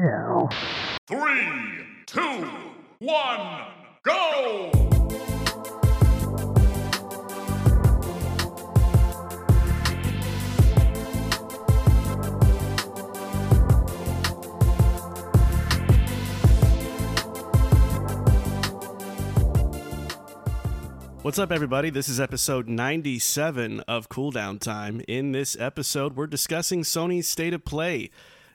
hell. Three, two, one, go! What's up, everybody? This is episode 97 of Cooldown Time. In this episode, we're discussing Sony's state of play,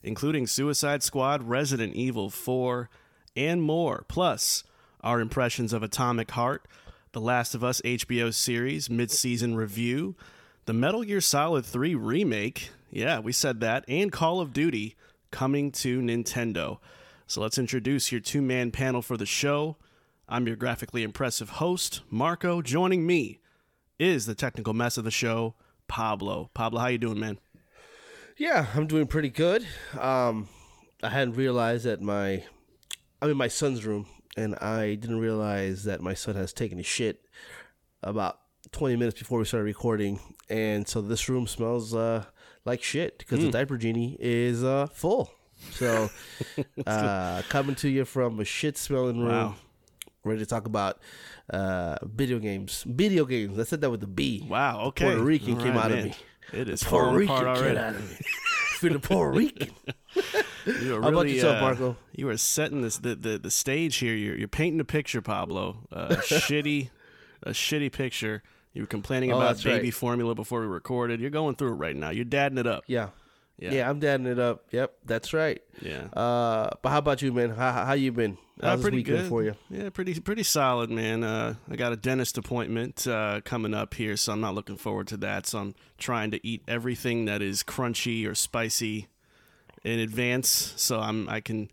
including Suicide Squad, Resident Evil 4, and more. Plus, our impressions of Atomic Heart, The Last of Us HBO series, mid season review, the Metal Gear Solid 3 remake. Yeah, we said that. And Call of Duty coming to Nintendo. So let's introduce your two man panel for the show. I'm your graphically impressive host, Marco. Joining me is the technical mess of the show, Pablo. Pablo, how you doing, man? Yeah, I'm doing pretty good. Um, I hadn't realized that my I'm in my son's room, and I didn't realize that my son has taken a shit about 20 minutes before we started recording, and so this room smells uh, like shit because Hmm. the diaper genie is uh, full. So, uh, coming to you from a shit smelling room, Wow. ready to talk about uh, video games. Video games. I said that with the B. Wow, okay. Puerto Rican came out of me. It is Puerto falling Rican apart kid already. out of me. Feeling Puerto Rican. You are How about yourself, uh, Marco? You are setting this the, the, the stage here. You're, you're painting a picture, Pablo. Uh, a shitty, a shitty picture. You were complaining Oh, about baby right. formula before we recorded. You're going through it right now. You're dadding it up. Yeah. Yeah. yeah. I'm dadding it up. Yep, that's right. Yeah. Uh, but how about you, man? How, how you been? Uh, How's this pretty good for you? Yeah, pretty pretty solid, man. Uh, I got a dentist appointment uh, coming up here, so I'm not looking forward to that. So I'm trying to eat everything that is crunchy or spicy in advance, so I'm I can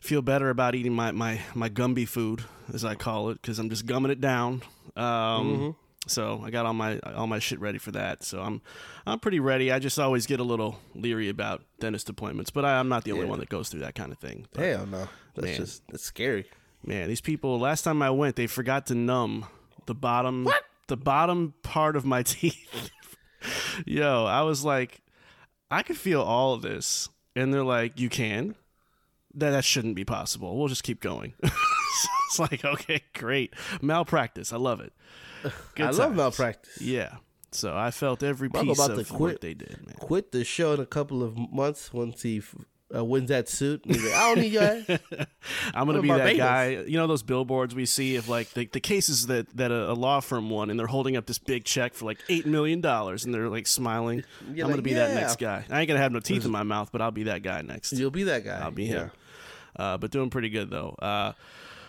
feel better about eating my my my Gumby food, as I call it, because I'm just gumming it down. Um, Mm-hmm. So I got all my all my shit ready for that. So I'm I'm pretty ready. I just always get a little leery about dentist appointments, but I, I'm not the only Yeah. one that goes through that kind of thing. But- Hell no. That's Man. just that's scary. Man, these people. Last time I went, they forgot to numb the bottom, the bottom part of my teeth. Yo, I was like, I could feel all of this, and they're like, "You can." That that shouldn't be possible. We'll just keep going. it's like, okay, great, malpractice. I love it. Good I love malpractice. Yeah. So I felt every piece about of to what quit. they did, man. Quit the show in a couple of months once he uh, wins that suit. Like, I don't need your ass. I'm gonna I'm be that guy. You know those billboards we see of like the, the cases that that a, a law firm won, and they're holding up this big check for like eight million dollars, and they're like smiling. I'm You're gonna like, be that next guy. I ain't gonna have no teeth in my mouth, but I'll be that guy next. You'll be that guy. I'll be Yeah. him. Uh, but doing pretty good though. Uh,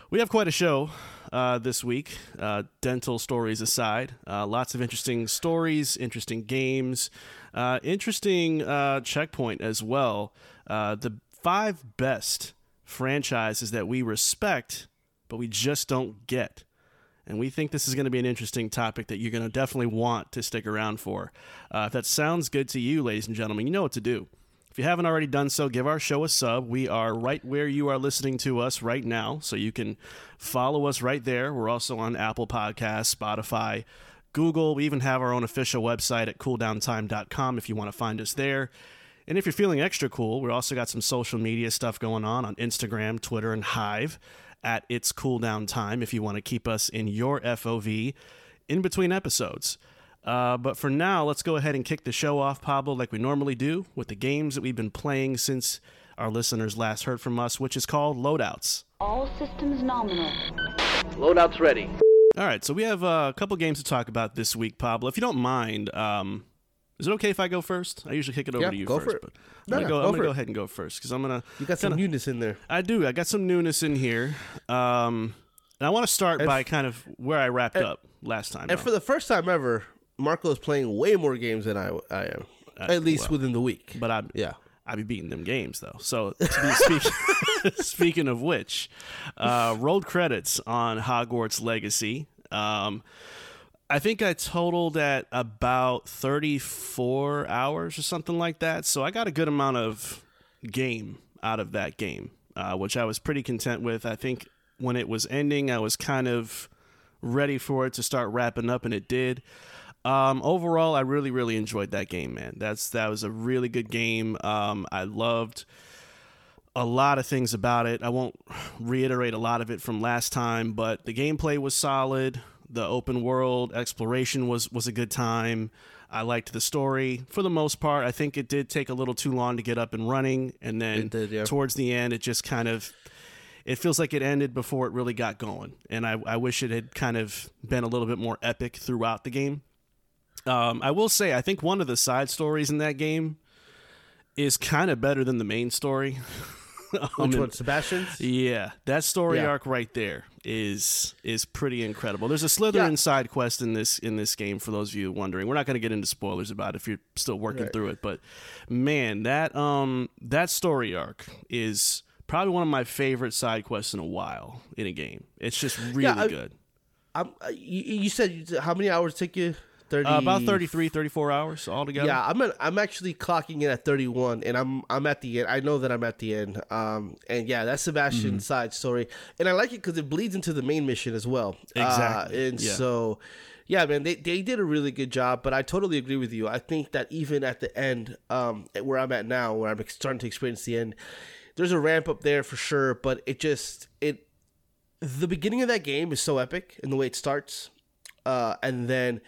we have quite a show uh, this week. Uh, dental stories aside, uh, lots of interesting stories, interesting games, uh, interesting uh, checkpoint as well. Uh, the five best franchises that we respect, but we just don't get. And we think this is going to be an interesting topic that you're going to definitely want to stick around for. If that sounds good to you, ladies and gentlemen, you know what to do. If you haven't already done so, give our show a sub. We are right where you are listening to us right now, so you can follow us right there. We're also on Apple Podcasts, Spotify, Google. We even have our own official website at cooldowntime.com if you want to find us there. And if you're feeling extra cool, we also got some social media stuff going on on Instagram, Twitter, and Hive at It's Cool Down Time if you want to keep us in your FOV in between episodes. Uh, but for now, let's go ahead and kick the show off, Pablo, like we normally do, with the games that we've been playing since our listeners last heard from us, which is called Loadouts. All systems nominal. Loadout's ready. All right, so we have uh, a couple games to talk about this week, Pablo. If you don't mind, um, is it okay if I go first? I usually kick it over Yeah, to you go first, for it. but No, I'm gonna, go, go I'm gonna go ahead and go first because I'm gonna. You got some kinda- newness in there. I do. I got some newness in here. Um, and I want to start And by f- kind of where I wrapped and- up last time. And for the first time ever, Marco is playing way more games than I, I am. At least well, within the week. but I'm yeah. I be beating them games though. So speaking, speaking of which, uh, rolled credits on Hogwarts Legacy. Um, I think I totaled at about 34 hours or something like that. So I got a good amount of game out of that game, uh, which I was pretty content with. I think when it was ending, I was kind of ready for it to start wrapping up, and it did. Um, overall, I really, really enjoyed that game, man. That's that was a really good game. Um, I loved a lot of things about it. I won't reiterate a lot of it from last time, but the gameplay was solid. The open world exploration was was a good time. I liked the story for the most part. I think it did take a little too long to get up and running, and then did, yeah. towards the end, it just kind of it feels like it ended before it really got going. And I, I wish it had kind of been a little bit more epic throughout the game. Um, I will say, I think one of the side stories in that game is kind of better than the main story. Um, Which one, Sebastian's? yeah, that story Yeah. arc right there is is pretty incredible. There's a Slytherin Yeah. side quest in this in this game for those of you wondering. We're not going to get into spoilers about it if you're still working Right. through it, but man, that um that story arc is probably one of my favorite side quests in a while in a game. It's just really I- good. I'm, uh, you said how many hours take you? 30, Uh, about 33 34 hours altogether. Yeah, I'm at, I'm actually clocking in at 31, and I'm I'm at the end. I know that I'm at the end. Um, and yeah, that's Sebastian's Mm-hmm. side story, and I like it because it bleeds into the main mission as well. Exactly, Uh, and yeah. so, yeah, man, they they did a really good job. But I totally agree with you. I think that even at the end, um, where I'm at now, where I'm starting to experience the end, there's a ramp up there for sure. But it just it the beginning of that game is so epic in the way it starts, uh, and then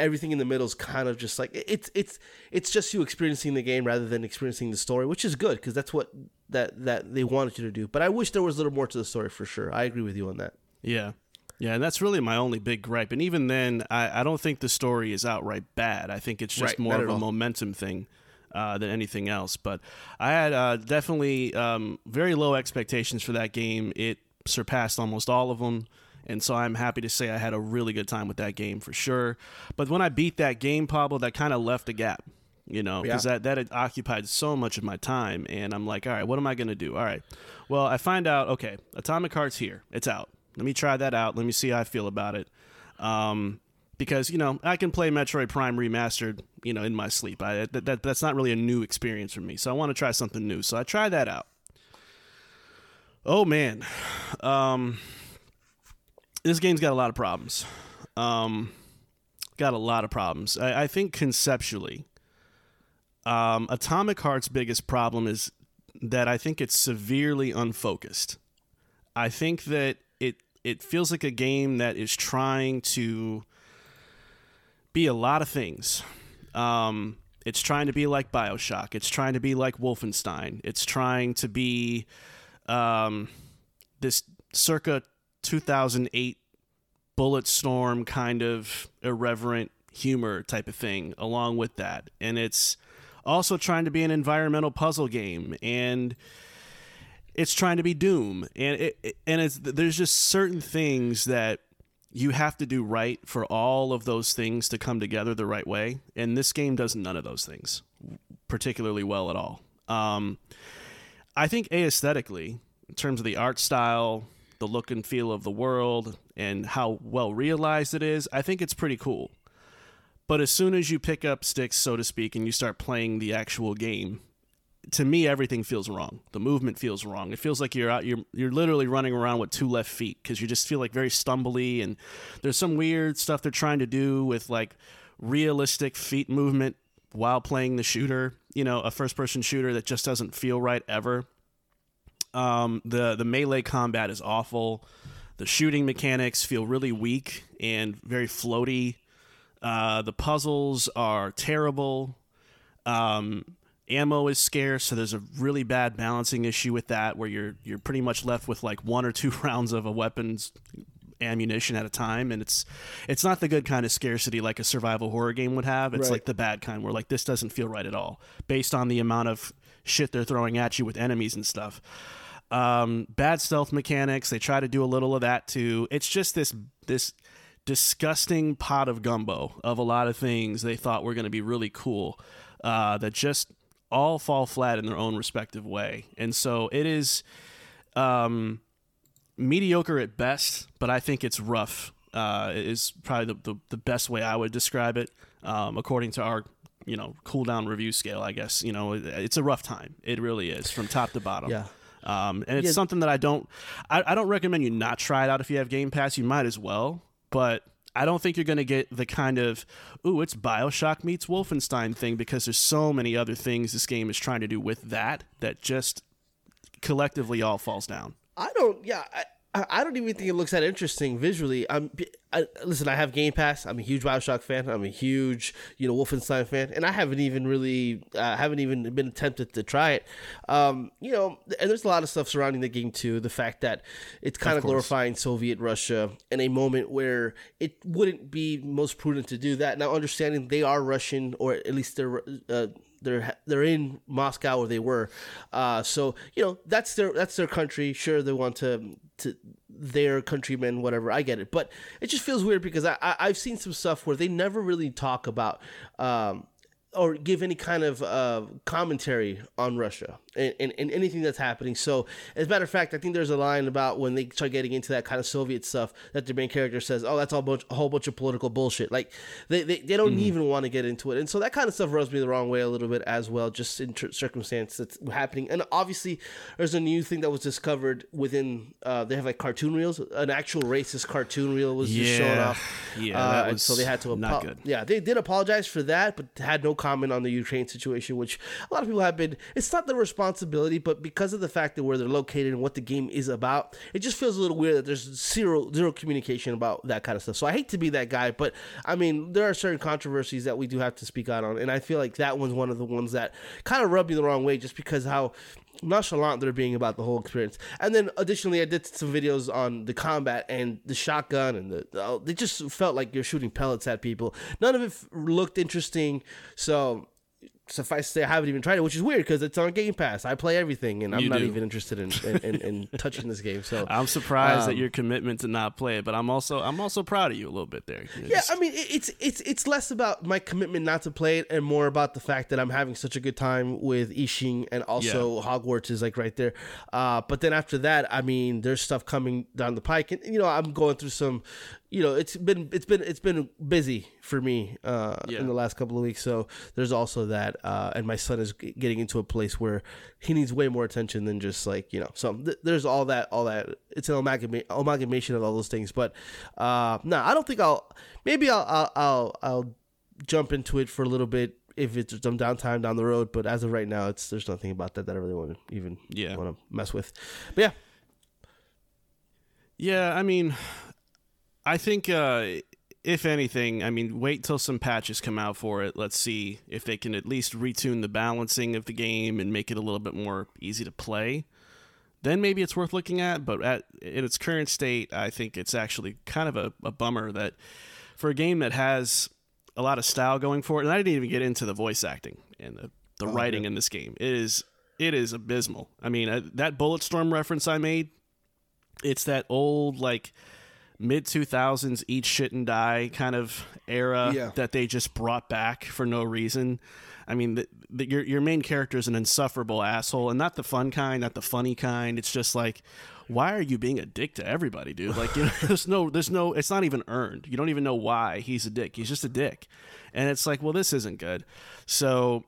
everything in the middle is kind of just like it's it's it's just you experiencing the game rather than experiencing the story, which is good because that's what that that they wanted you to do. But I wish there was a little more to the story for sure. I agree with you on that. Yeah. Yeah, and that's really my only big gripe. And even then, I, I don't think the story is outright bad. I think it's just Right, more of a all. momentum thing uh, than anything else. But I had uh, definitely um, very low expectations for that game. It surpassed almost all of them. And so I'm happy to say I had a really good time with that game for sure. But when I beat that game, Pablo, that kind of left a gap, you know, because Yeah. that, that had occupied so much of my time. And I'm like, all right, what am I going to do? All right. Well, I find out, okay, Atomic Heart's here. It's out. Let me try that out. Let me see how I feel about it. Um, because you know I can play Metroid Prime remastered, you know, in my sleep. I, that, that that's not really a new experience for me. So I want to try something new. So I try that out. Oh man, um, this game's got a lot of problems. Um, got a lot of problems. I, I think conceptually, um, Atomic Heart's biggest problem is that I think it's severely unfocused. I think that it it feels like a game that is trying to be a lot of things. Um, it's trying to be like Bioshock. It's trying to be like Wolfenstein. It's trying to be um, this circa 2008 Bulletstorm kind of irreverent humor type of thing along with that. And it's also trying to be an environmental puzzle game and it's trying to be Doom, and it, and it's there's just certain things that you have to do right for all of those things to come together the right way, and this game does none of those things particularly well at all. Um, I think aesthetically, in terms of the art style, the look and feel of the world, and how well realized it is, I think it's pretty cool. But as soon as you pick up sticks, so to speak, and you start playing the actual game, to me everything feels wrong. The movement feels wrong. It feels like you're out you're you're literally running around with two left feet because you just feel like very stumbly and there's some weird stuff they're trying to do with like realistic feet movement while playing the shooter, you know, a first person shooter that just doesn't feel right ever. Um the the melee combat is awful. The shooting mechanics feel really weak and very floaty. Uh, the puzzles are terrible. Um, ammo is scarce, so there's a really bad balancing issue with that, where you're you're pretty much left with like one or two rounds of a weapon's ammunition at a time, and it's it's not the good kind of scarcity like a survival horror game would have. It's Right. like the bad kind, where like this doesn't feel right at all, based on the amount of shit they're throwing at you with enemies and stuff. Um, bad stealth mechanics. They try to do a little of that too. It's just this this disgusting pot of gumbo of a lot of things they thought were going to be really cool uh, that just all fall flat in their own respective way. And so it is um, mediocre at best, but I think it's rough. Uh, is probably the, the, the best way I would describe it, um, according to our you know cool down review scale. I guess you know it's a rough time. It really is from top to bottom. Yeah. Um, and it's Yeah. something that I don't, I, I don't recommend you not try it out if you have Game Pass. You might as well, but I don't think you're going to get the kind of, ooh, it's Bioshock meets Wolfenstein thing because there's so many other things this game is trying to do with that that just collectively all falls down. I don't. Yeah, I, I- don't even think it looks that interesting visually. I'm. I, listen, I have Game Pass. I'm a huge Bioshock fan. I'm a huge, you know, Wolfenstein fan, and I haven't even really, uh, haven't even been tempted to try it. Um, you know, and there's a lot of stuff surrounding the game too. The fact that it's kind of, course. glorifying Soviet Russia in a moment where it wouldn't be most prudent to do that. Now, understanding they are Russian, or at least they're. Uh, they're they're in Moscow or they were, uh, so you know that's their that's their country. Sure, they want to to their countrymen, whatever. I get it, but it just feels weird because I, I I've seen some stuff where they never really talk about um, or give any kind of uh, commentary on Russia and, and, and anything that's happening. So, as a matter of fact, I think there's a line about when they start getting into that kind of Soviet stuff that the main character says, "Oh, that's all bunch, a whole bunch of political bullshit." Like they they, they don't even want to get into it, and so that kind of stuff rubs me the wrong way a little bit as well, just in tr- circumstance that's happening. And obviously, there's a new thing that was discovered within. Uh, they have like cartoon reels. An actual racist cartoon reel was just shown off. Yeah, uh, and so they had to not good. yeah, they did apologize for that, but had no comment on the Ukraine situation, which a lot of people have been. It's not their responsibility, but because of the fact that where they're located and what the game is about, it just feels a little weird that there's zero zero communication about that kind of stuff. So I hate to be that guy, but I mean there are certain controversies that we do have to speak out on, and I feel like that one's one of the ones that kind of rub me the wrong way, just because how nonchalant they're being about the whole experience. And then additionally, I did some videos on the combat and the shotgun and the, the they just felt like you're shooting pellets at people. None of it looked interesting. So suffice to say, I haven't even tried it, which is weird because it's on Game Pass. I play everything, and I'm You not do. even interested in in, in, in touching this game. So I'm surprised at Um, your commitment to not play it, but I'm also I'm also proud of you a little bit there. You know, Yeah, just- I mean, it- it's it's it's less about my commitment not to play it, and more about the fact that I'm having such a good time with Ishin, and also Hogwarts is like right there. Uh, but then after that, I mean, there's stuff coming down the pike, and you know, I'm going through some. You know, it's been it's been it's been busy for me uh, Yeah. in the last couple of weeks. So there's also that, uh, and my son is getting into a place where he needs way more attention than just like you know. So th- there's all that, all that. It's an amalgama- amalgamation of all those things. But uh, no, I don't think I'll. Maybe I'll I'll I'll, I'll jump into it for a little bit if it's some downtime down the road. But as of right now, it's there's nothing about that that I really want to even Yeah. want to mess with. But yeah, Yeah, I mean, I think uh, if anything, I mean, wait till some patches come out for it. Let's see if they can at least retune the balancing of the game and make it a little bit more easy to play. Then maybe it's worth looking at. But at in its current state, I think it's actually kind of a, a bummer that for a game that has a lot of style going for it, and I didn't even get into the voice acting and the, the writing in this game. It is it is abysmal. I mean, uh, that Bulletstorm reference I made it's that old like mid 2000s eat shit and die kind of era Yeah. that they just brought back for no reason. I mean the, the, your, your main character is an insufferable asshole and not the fun kind not the funny kind. It's just like why are you being a dick to everybody dude? Like you know, there's no there's no it's not even earned. You don't even know why he's a dick. He's just a dick. And it's like well this isn't good. So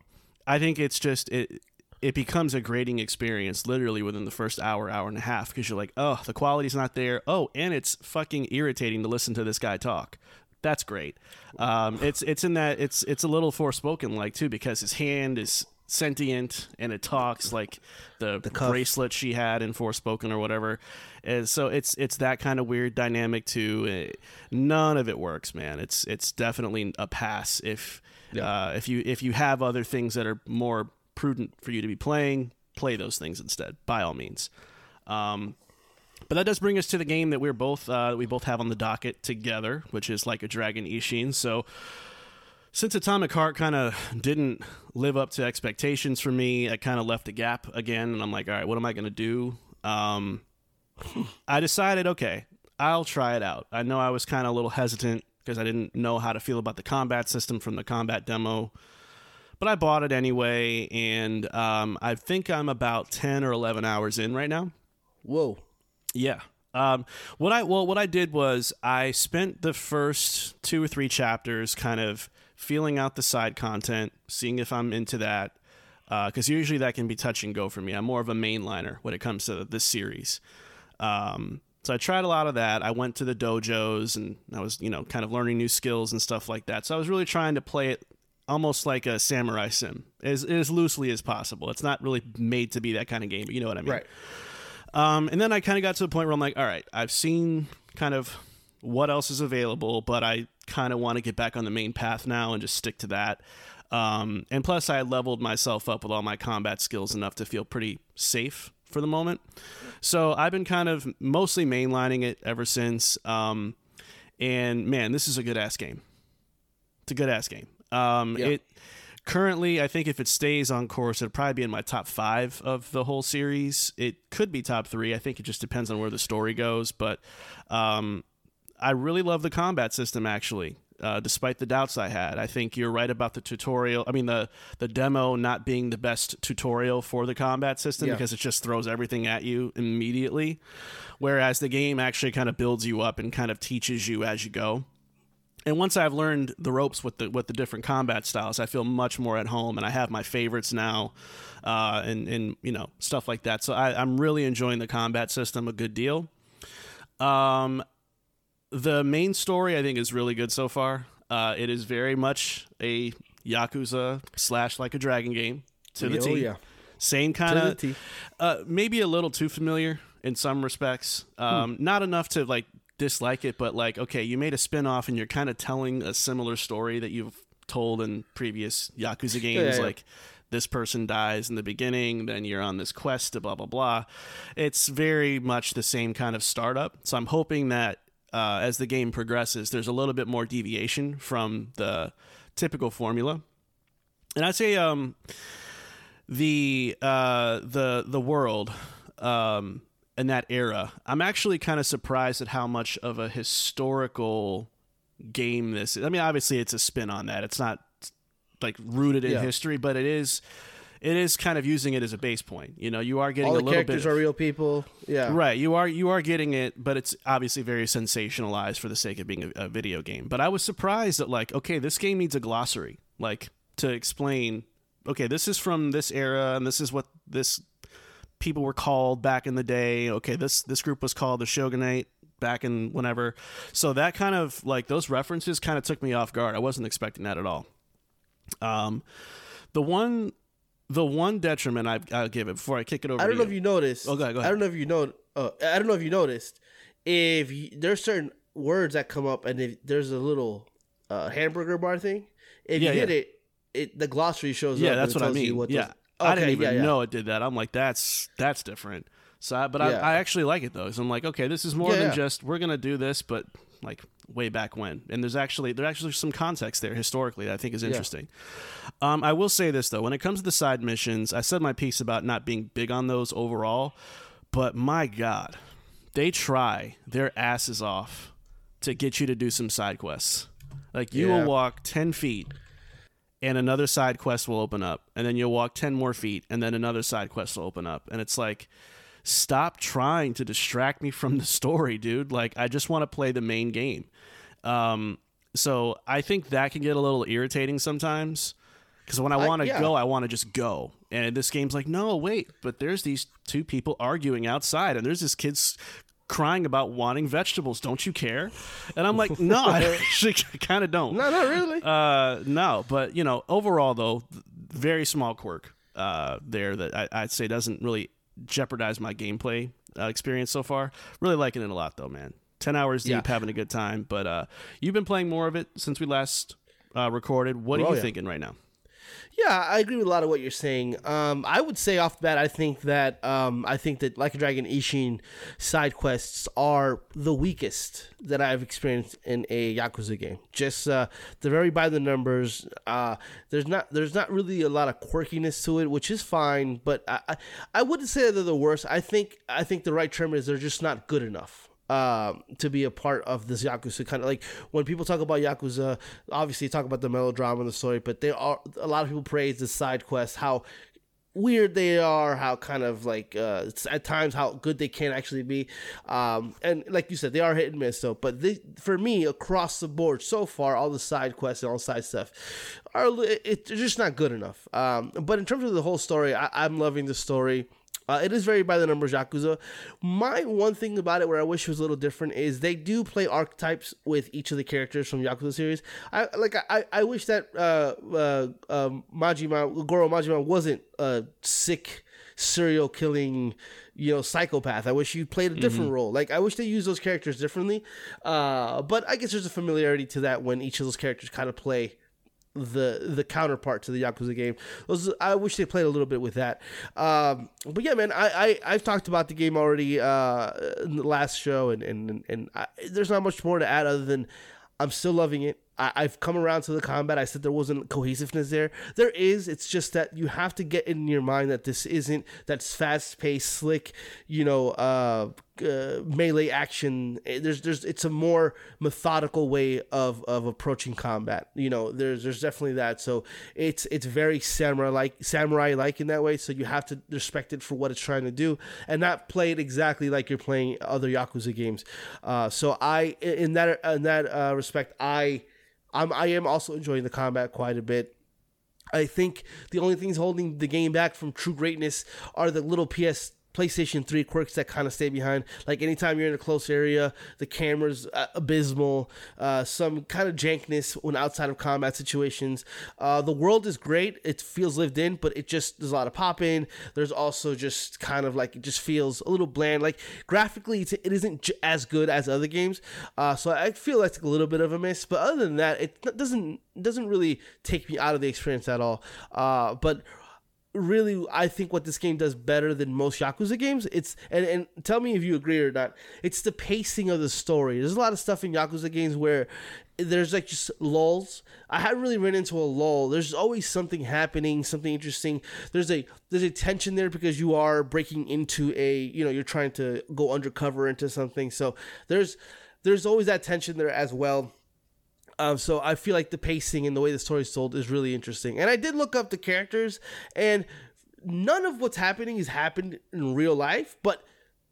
i think it's just it it becomes a grading experience literally within the first hour, hour and a half because you're like, oh, the quality's not there. Oh, and it's fucking irritating to listen to this guy talk. That's great. Um, it's it's in that it's it's a little Forspoken like too because his hand is sentient and it talks like the, cuff. bracelet she had in Forspoken or whatever. And so it's it's that kind of weird dynamic too. None of it works, man. It's it's definitely a pass if uh, if you if you have other things that are more prudent for you to be playing, play those things instead. By all means. Um, but that does bring us to the game that we're both uh, we both have on the docket together, which is like a Dragon Ishin. So since Atomic Heart kind of didn't live up to expectations for me, I kind of left a gap again, and I'm like, all right, what am I going to do? Um, I decided, okay, I'll try it out. I know I was kind of a little hesitant because I didn't know how to feel about the combat system from the combat demo, but I bought it anyway, and um, I think I'm about 10 or 11 hours in right now. whoa, Yeah. Um, what I well, what I did was I spent the first two or three chapters kind of feeling out the side content, seeing if I'm into that, because usually that can be touch and go for me. I'm more of a mainliner when it comes to this series. Um, so I tried a lot of that. I went to the dojos and I was, you know, kind of learning new skills and stuff like that. So I was really trying to play it almost like a samurai sim, as as loosely as possible. It's not really made to be that kind of game, but you know what I mean. Right. Um, and then I kind of got to the point where I'm like, all right, I've seen kind of what else is available, but I kind of want to get back on the main path now and just stick to that. Um, and plus, I leveled myself up with all my combat skills enough to feel pretty safe for the moment. So I've been kind of mostly mainlining it ever since. Um, and man, this is a good ass game. It's a good ass game. Um, Yeah. It currently, I think if it stays on course, it'll probably be in my top five of the whole series. It could be top three. I think it just depends on where the story goes. But um, I really love the combat system actually. Uh, despite the doubts I had, I think you're right about the tutorial. I mean, the the demo not being the best tutorial for the combat system Yeah. because it just throws everything at you immediately, whereas the game actually kind of builds you up and kind of teaches you as you go. And once I've learned the ropes with the with the different combat styles, I feel much more at home, and I have my favorites now, uh, and and you know stuff like that. So I, I'm really enjoying the combat system a good deal. Um, the main story I think is really good so far. Uh, it is very much a Yakuza slash like a dragon game to the Oh, T. yeah. Same kind of uh, maybe a little too familiar in some respects. Um, Not enough to like dislike it, but like, okay, you made a spin off and you're kind of telling a similar story that you've told in previous Yakuza games. yeah. Like, this person dies in the beginning, then you're on this quest to blah, blah, blah. It's very much the same kind of startup. So I'm hoping that uh, as the game progresses, there's a little bit more deviation from the typical formula. And I'd say, um, the uh the the world um in that era i'm actually kind of surprised at how much of a historical game this is i mean obviously it's a spin on that it's not like rooted in Yeah. history but it is it is kind of using it as a base point you know you are getting All a the little characters bit are real people. Yeah. Right, you are you are getting it, but it's obviously very sensationalized for the sake of being a, a video game. But I was surprised that like, okay, this game needs a glossary, like to explain, okay, this is from this era, and this is what this people were called back in the day. Okay, this this group was called the Shogunate back in whenever. So that kind of like those references kind of took me off guard. I wasn't expecting that at all. Um, the one. The one detriment I, I'll give it before I kick it over. I don't know you. if you noticed. Oh, go ahead, go I don't know if you know. Uh, I don't know if you noticed. If you, there's certain words that come up, and if there's a little uh, hamburger bar thing, if Yeah, you hit yeah. it, it the glossary shows Yeah, up. that's and what I mean. what yeah, I didn't even yeah, yeah. know it did that. I'm like, that's that's different. So, I, but I, Yeah. I actually like it though. So I'm like, okay, this is more than just we're gonna do this, but like way back when. And there's actually there's actually some context there historically that I think is interesting. Um, I will say this though, when it comes to the side missions, I said my piece about not being big on those overall, but my God, they try their asses off to get you to do some side quests. Like you will walk ten feet and another side quest will open up and then you'll walk 10 more feet and then another side quest will open up. And it's like stop trying to distract me from the story dude. Like i just want to play the main game. Um, so i think that can get a little irritating sometimes because when i want to yeah. go i want to just go. And this game's like no wait but there's these two people arguing outside and there's this kid's crying about wanting vegetables don't you care and i'm like no i actually kind of don't No, not really. uh, no, but you know, overall though, very small quirk uh, there that I, I'd say doesn't really jeopardize my gameplay uh, experience so far. Really liking it a lot though, man. Ten hours deep, Yeah. having a good time. But uh, you've been playing more of it since we last uh, recorded. What are Oh, you yeah. thinking right now? Yeah, I agree with a lot of what you're saying. Um, I would say off the bat, I think that um, I think that Like a Dragon Ishin side quests are the weakest that I've experienced in a Yakuza game. Just uh, they're very by the numbers. Uh, there's not there's not really a lot of quirkiness to it, which is fine. But I I, I wouldn't say that they're the worst. I think I think the right term is they're just not good enough um, to be a part of this Yakuza kind of like when people talk about Yakuza, obviously talk about the melodrama and the story, but there are a lot of people praise the side quests, how weird they are, how kind of like uh, at times how good they can actually be, um, and like you said, they are hit and miss though. But they, for me, across the board so far, all the side quests and all side stuff are it, it's just not good enough. Um, but in terms of the whole story, I, I'm loving the story. Uh, it is very by the numbers Yakuza. My one thing about it where I wish was a little different is they do play archetypes with each of the characters from Yakuza series. I like I, I wish that uh, uh, um, Majima Goro Majima wasn't a sick serial killing you know psychopath. I wish you played a different role. Like I wish they used those characters differently. Uh, but I guess there's a familiarity to that when each of those characters kind of play the the counterpart to the Yakuza game. Those I wish they played a little bit with that. Um, but yeah, man, I, I I've talked about the game already uh, in the last show, and and and I, there's not much more to add other than I'm still loving it. I, I've come around to the combat. I said there wasn't cohesiveness there. There is. It's just that you have to get in your mind that this isn't that's fast paced, slick, you know, uh, uh, melee action. Eh, There's there's it's a more methodical way of of approaching combat. You know, there's there's definitely that. So it's it's very samurai like samurai like in that way. So you have to respect it for what it's trying to do and not play it exactly like you're playing other Yakuza games. Uh, so I in that in that uh, respect I. I'm, I am also enjoying the combat quite a bit. I think the only things holding the game back from true greatness are the little PS PlayStation 3 quirks that kind of stay behind. Like anytime you're in a close area, the camera's uh, abysmal, uh, some kind of jankness when outside of combat situations. Uh, the world is great. It feels lived in, but it just, there's a lot of popping. There's also just kind of like, it just feels a little bland. Like graphically, it's, it isn't j- as good as other games. Uh, so I feel that's a little bit of a miss. But other than that, it doesn't, doesn't really take me out of the experience at all. Uh, but really I think what this game does better than most Yakuza games, it's and, and tell me if you agree or not, it's the pacing of the story. There's a lot of stuff in Yakuza games where there's like just lulls. I haven't really run into a lull. There's always something happening, something interesting. There's a there's a tension there because you are breaking into a you know, you're trying to go undercover into something. So there's there's always that tension there as well. Um, so I feel like the pacing and the way the story is told is really interesting. And I did look up the characters, and none of what's happening has happened in real life, but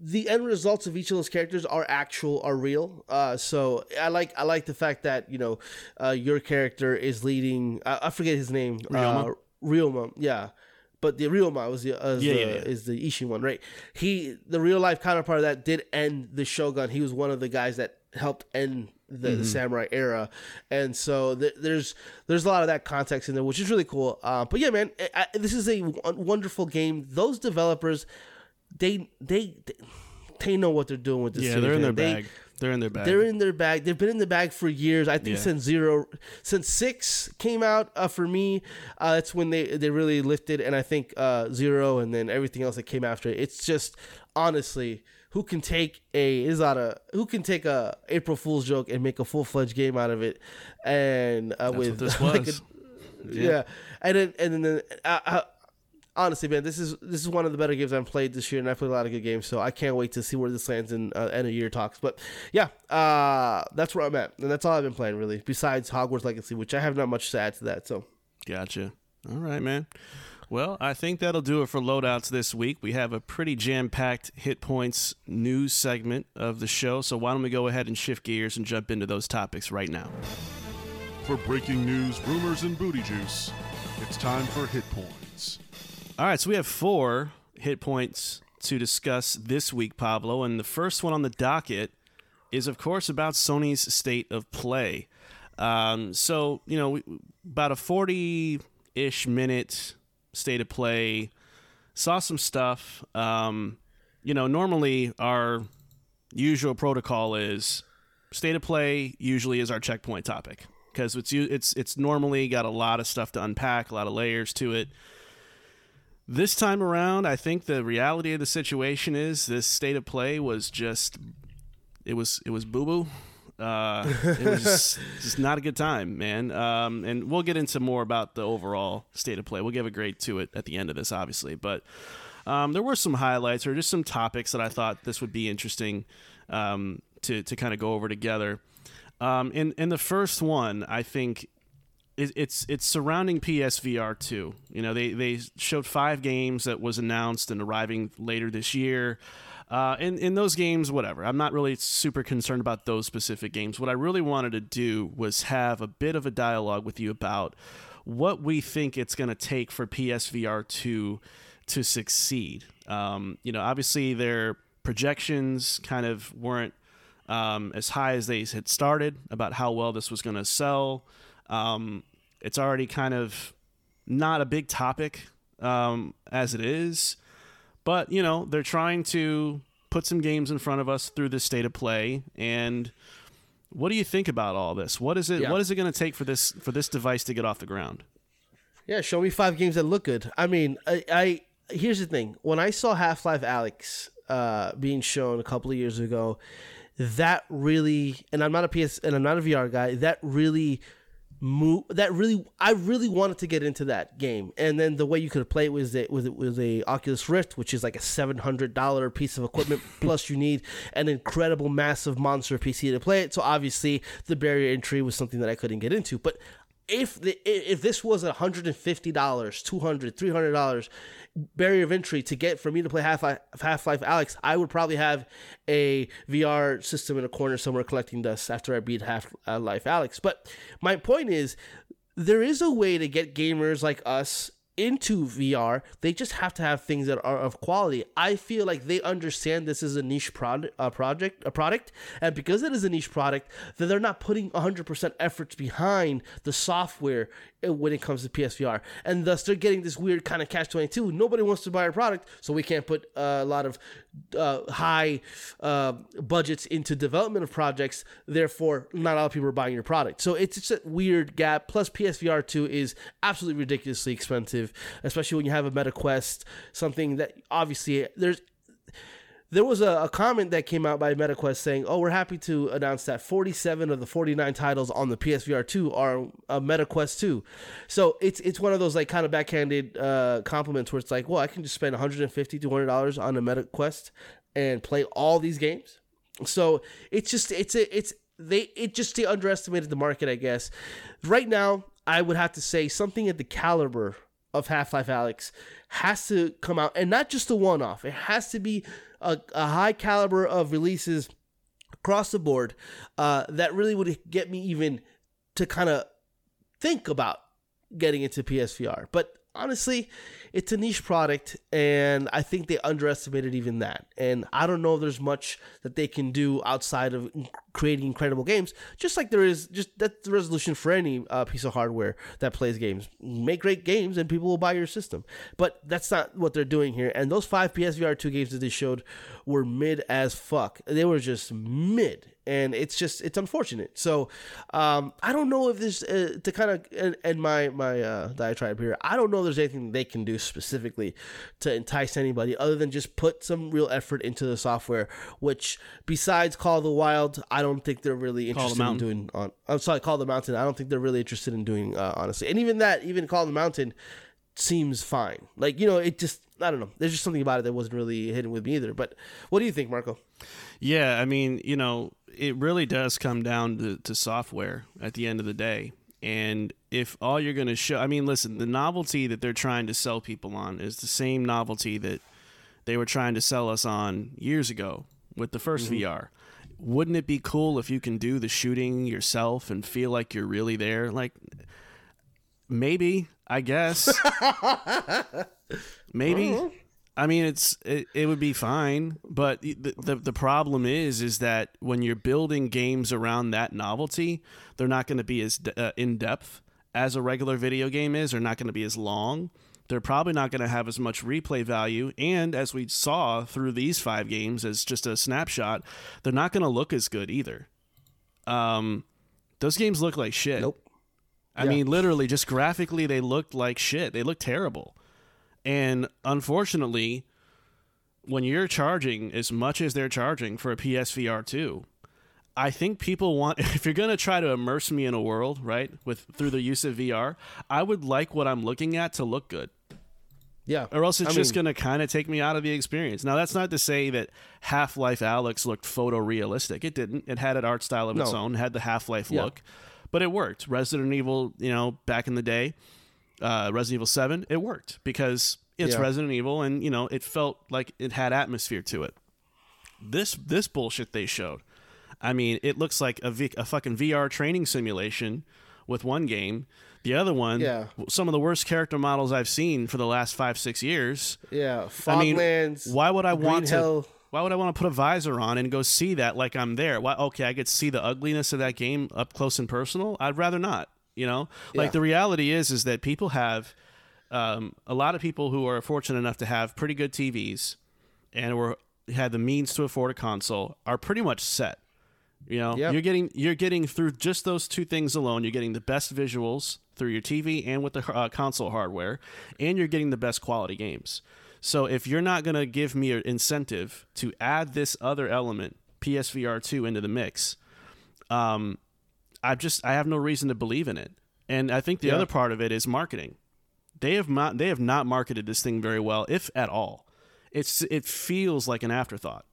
the end results of each of those characters are actual, are real. Uh, so I like I like the fact that you know uh, your character is leading. I, I forget his name. Ryoma? Uh, Ryoma, yeah. But the Ryoma was the, uh, Yeah, the yeah, yeah. is the Ishin one, right? He the real life counterpart of that did end the Shogun. He was one of the guys that helped end the, Mm-hmm. the samurai era, and so th- there's there's a lot of that context in there, which is really cool. Uh, but yeah, man, I, I- this is a w- wonderful game. Those developers, they they they, they know what they're doing with this. Yeah, series, they're in their. They- bag. They're in their bag. they're in their bag. They've been in the bag for years. I think Yeah. since zero, since six came out uh, for me, uh, that's when they they really lifted. And I think uh, zero, and then everything else that came after. it. It's just honestly, who can take a is not a who can take a April Fool's joke and make a full fledged game out of it, and uh, with this like a- was. yeah. and then and then uh, uh, honestly, man, this is this is one of the better games I've played this year, and I played a lot of good games. So I can't wait to see where this lands in uh, end of year talks. But yeah, uh, that's where I'm at, and that's all I've been playing really. Besides Hogwarts Legacy, which I have not much to add to that. So Gotcha. All right, man. Well, I think that'll do it for loadouts this week. We have a pretty jam packed hit points news segment of the show. So why don't we go ahead and shift gears and jump into those topics right now? For breaking news, rumors, and booty juice, it's time for Hit Points. All right, so we have four hit points to discuss this week, Pablo. And the first one on the docket is, of course, about Sony's state of play. Um, so, you know, we, about a 40 ish minute state of play, saw some stuff. Um, you know, normally our usual protocol is state of play usually is our checkpoint topic because it's it's it's normally got a lot of stuff to unpack, a lot of layers to it. This time around, I think the reality of the situation is this state of play was just it was it was boo boo. Uh, it was just, not a good time, man. Um, and we'll get into more about the overall state of play. We'll give a grade to it at the end of this, obviously. But um, there were some highlights or just some topics that I thought this would be interesting um, to to kind of go over together. Um, and and the first one, I think, it, it's it's surrounding PSVR two. You know, they they showed five games that was announced and arriving later this year. Uh, and in those games, whatever. I'm not really super concerned about those specific games. What I really wanted to do was have a bit of a dialogue with you about what we think it's going to take for PSVR two to succeed. Um, you know, obviously their projections kind of weren't um, as high as they had started about how well this was going to sell. Um, it's already kind of not a big topic um, as it is, but you know they're trying to put some games in front of us through this state of play. And what do you think about all this? What is it? Yeah. What is it going to take for this for this device to get off the ground? Yeah, show me five games that look good. I mean, I, I here's the thing. When I saw Half Life Alyx uh, being shown a couple of years ago, that really, and I'm not a PS, and I'm not a VR guy. That really move. That really, I really wanted to get into that game. And then the way you could play it was it was it was a Oculus Rift, which is like a seven hundred dollar piece of equipment. plus, you need an incredible, massive monster PC to play it. So obviously, the barrier entry was something that I couldn't get into. But if the if this was $150 $200 $300 barrier of entry to get for me to play half-life half-life alyx i would probably have a vr system in a corner somewhere collecting dust after i beat half-life alyx. But my point is there is a way to get gamers like us into VR, they just have to have things that are of quality. I feel like they understand this is a niche product, a project, a product, and because it is a niche product, that they're not putting 100% efforts behind the software uh, when it comes to PSVR, and thus they're getting this weird kind of catch 22. Nobody wants to buy our product, so we can't put uh, a lot of uh, high uh, budgets into development of projects. Therefore, not a lot of people are buying your product. So it's just a weird gap. Plus, PSVR 2 is absolutely ridiculously expensive, especially when you have a Meta Quest, something that obviously there's there was a, a, comment that came out by MetaQuest saying, "Oh, we're happy to announce that 47 of the 49 titles on the PSVR 2 are uh, MetaQuest 2." So it's it's one of those like kind of backhanded uh, compliments where it's like, "Well, I can just spend 150 200 dollars on a MetaQuest and play all these games." So it's just it's a, it's they it just they underestimated the market, I guess. Right now, I would have to say something at the caliber of Half Life Alyx has to come out, and not just a one off. It has to be a, a high caliber of releases across the board uh, that really would get me even to kind of think about getting into PSVR. But honestly, it's a niche product, and I think they underestimated even that. And I don't know if there's much that they can do outside of creating incredible games. Just like there is, just that's the resolution for any uh, piece of hardware that plays games. Make great games, and people will buy your system. But that's not what they're doing here. And those five PSVR two games that they showed were mid as fuck. They were just mid and it's just it's unfortunate. So um, I don't know if this uh, to kind of and, and, my my uh, diatribe here. I don't know if there's anything they can do specifically to entice anybody other than just put some real effort into the software. Which besides Call of the Wild, I don't think they're really interested in doing. On I'm sorry, Call the Mountain. I don't think they're really interested in doing uh, honestly. And even that, even Call the Mountain seems fine. Like you know, it just I don't know. There's just something about it that wasn't really hitting with me either. But what do you think, Marco? Yeah, I mean, you know, it really does come down to, to software at the end of the day. And if all you're going to show, I mean, listen, the novelty that they're trying to sell people on is the same novelty that they were trying to sell us on years ago with the 1st mm-hmm. VR. Wouldn't it be cool if you can do the shooting yourself and feel like you're really there? Like, maybe, I guess. maybe. Mm-hmm. I mean, it's it, it would be fine, but the, the the problem is is that when you're building games around that novelty, they're not going to be as uh, in depth as a regular video game is. They're not going to be as long. They're probably not going to have as much replay value, and as we saw through these five games as just a snapshot, they're not going to look as good either. Um, those games look like shit. Nope. I yeah. mean, literally, just graphically, they looked like shit. They look terrible. And unfortunately, when you're charging as much as they're charging for a PSVR 2, I think people want if you're going to try to immerse me in a world, right, with through the use of VR, I would like what I'm looking at to look good. Yeah. Or else it's I just going to kind of take me out of the experience. Now, that's not to say that Half Life Alyx looked photorealistic. It didn't. It had an art style of its no. own, had the Half Life yeah. look, but it worked. Resident Evil, you know, back in the day, uh, Resident Evil Seven, it worked because it's yeah. Resident Evil, and you know it felt like it had atmosphere to it. This this bullshit they showed, I mean, it looks like a, v, a fucking VR training simulation with one game. The other one, Yeah. some of the worst character models I've seen for the last five six years. Yeah, I mean, Foglands. why would I Green want to? Hell. Why would I want to put a visor on and go see that like I'm there? Why? Okay, I get to see the ugliness of that game up close and personal. I'd rather not. You know, like Yeah. the reality is, is that people have um, a lot of people who are fortunate enough to have pretty good TVs and were had the means to afford a console are pretty much set. You know, Yep. you're getting you're getting through just those two things alone. You're getting the best visuals through your TV and with the uh, console hardware, and you're getting the best quality games. So if you're not going to give me an incentive to add this other element, PSVR two, into the mix, um, I just I have no reason to believe in it. And I think the Yeah. other part of it is marketing. They have not they have not marketed this thing very well, if at all. It's it feels like an afterthought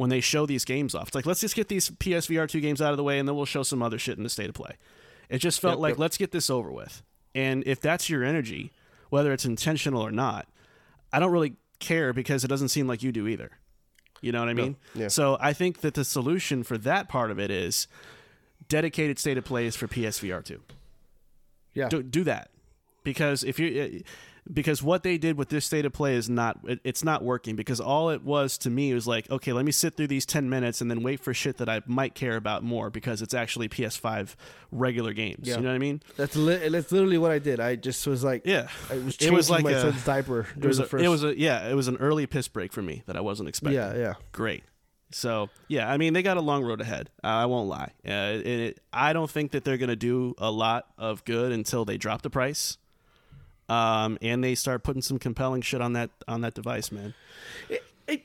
when they show these games off. It's like let's just get these PSVR two games out of the way, and then we'll show some other shit in the state of play. It just felt Yep, like yep. let's get this over with. And if that's your energy, whether it's intentional or not, I don't really care because it doesn't seem like you do either. You know what I mean? yeah. So I think that the solution for that part of it is dedicated state of plays for PSVR two Yeah, do, do that because if you because what they did with this state of play is not it, it's not working because all it was to me was like okay let me sit through these 10 minutes and then wait for shit that i might care about more because it's actually ps5 regular games Yeah. you know what i mean that's li- that's literally what I did. I just was like, yeah I was it was like my a, son's diaper it was the a, first. it was a yeah it was an early piss break for me that i wasn't expecting yeah, yeah. great. So yeah, I mean they got a long road ahead. Uh, I won't lie. Uh, and it, I don't think that they're going to do a lot of good until they drop the price, um, and they start putting some compelling shit on that on that device, man. it, it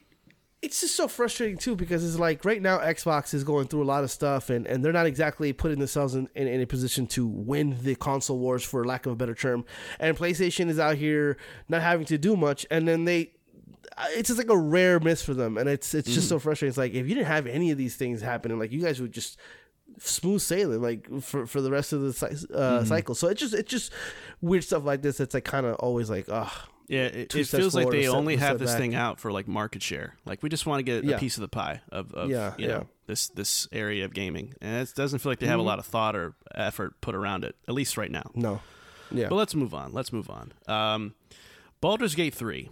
it's just so frustrating too because it's like right now Xbox is going through a lot of stuff and, and they're not exactly putting themselves in, in, in a position to win the console wars for lack of a better term. And PlayStation is out here not having to do much and then they it's just like a rare miss for them and it's it's just so frustrating. It's like if you didn't have any of these things happening like you guys would just smooth sailing like for, for the rest of the uh, cycle so it's just it's just weird stuff like this it's like kind of always like ugh Yeah, it, it feels like they only have this back. thing out for like market share. Like we just want to get Yeah. a piece of the pie of, of Yeah, you yeah. know this this area of gaming, and it doesn't feel like they have a lot of thought or effort put around it, at least right now. no yeah But let's move on. Let's move on. Um, Baldur's Gate 3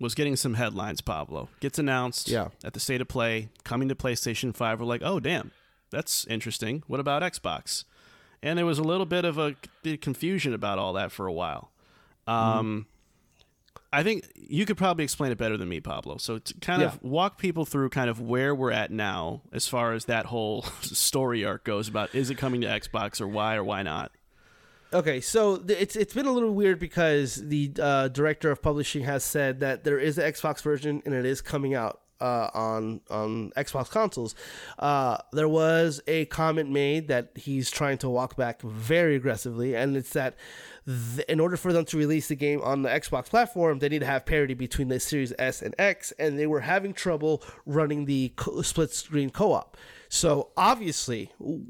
was getting some headlines, Pablo. Gets announced Yeah. at the State of Play, coming to PlayStation 5. We're like, oh, damn, that's interesting. What about Xbox? And there was a little bit of a confusion about all that for a while. Um, I think you could probably explain it better than me, Pablo. So to kind Yeah. of walk people through kind of where we're at now as far as that whole story arc goes about is it coming to Xbox or why or why not? Okay, so th- it's it's been a little weird because the uh, director of publishing has said that there is an Xbox version and it is coming out uh, on on Xbox consoles. Uh, there was a comment made that he's trying to walk back very aggressively, and it's that th- in order for them to release the game on the Xbox platform, they need to have parity between the Series S and X, and they were having trouble running the co- split screen co op. So obviously, w-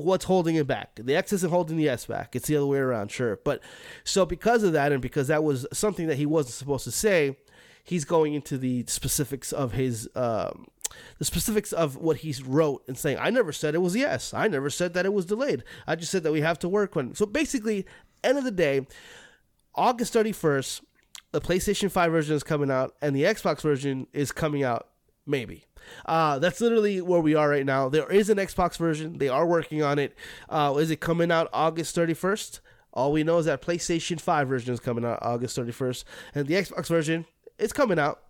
what's holding it back? The X isn't holding the S back. It's the other way around, sure. But so because of that, and because that was something that he wasn't supposed to say, he's going into the specifics of his um, the specifics of what he wrote and saying, "I never said it was yes. I never said that it was delayed. I just said that we have to work on." So basically, end of the day, August thirty first, the PlayStation Five version is coming out, and the Xbox version is coming out. Maybe. Uh, that's literally where we are right now. There is an Xbox version. They are working on it. Uh, is it coming out August 31st? All we know is that PlayStation 5 version is coming out August 31st, and the Xbox version is coming out.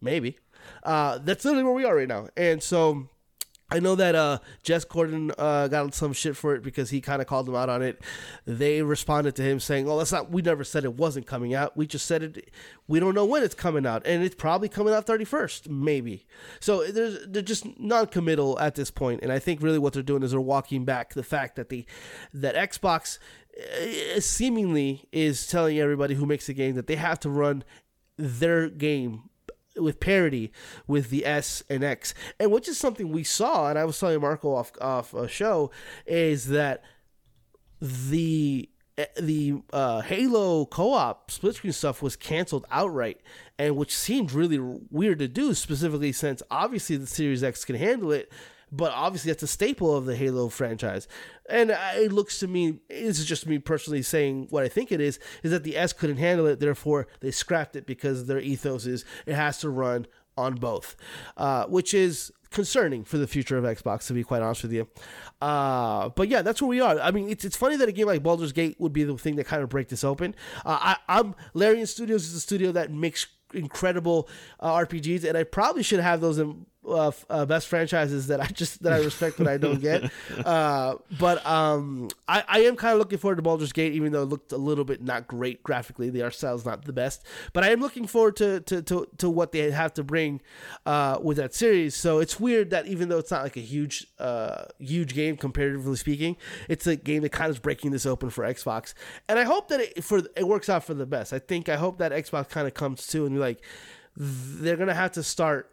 Maybe. Uh, that's literally where we are right now. And so I know that uh, Jez Corden uh, got some shit for it because he kind of called them out on it. They responded to him saying, "Oh, that's not. We never said it wasn't coming out. We just said it. We don't know when it's coming out, and it's probably coming out thirty first, maybe." So there's they're just non-committal at this point, and I think really what they're doing is they're walking back the fact that the that Xbox uh, seemingly is telling everybody who makes the game that they have to run their game with parity with the S and X, and which is something we saw, and I was telling Marco off off a show, is that the the uh, Halo co-op split screen stuff was canceled outright, and which seemed really weird to do, specifically since obviously the Series X can handle it, but obviously that's a staple of the Halo franchise. And it looks to me, this is just me personally saying what I think it is, is that the S couldn't handle it. Therefore, they scrapped it because their ethos is it has to run on both, uh, which is concerning for the future of Xbox, to be quite honest with you. Uh, but yeah, that's where we are. I mean, it's, it's funny that a game like Baldur's Gate would be the thing that kind of break this open. Uh, I, I'm Larian Studios is a studio that makes incredible uh, RPGs, and I probably should have those in uh, uh, best franchises that I just that I respect but I don't get. Uh, but um, I, I am kind of looking forward to Baldur's Gate, even though it looked a little bit not great graphically. The art style is not the best, but I am looking forward to to, to, to what they have to bring uh, with that series. So it's weird that even though it's not like a huge uh, huge game comparatively speaking, it's a game that kind of is breaking this open for Xbox, and I hope that it for it works out for the best. I think I hope that Xbox kind of comes to and be like they're gonna have to start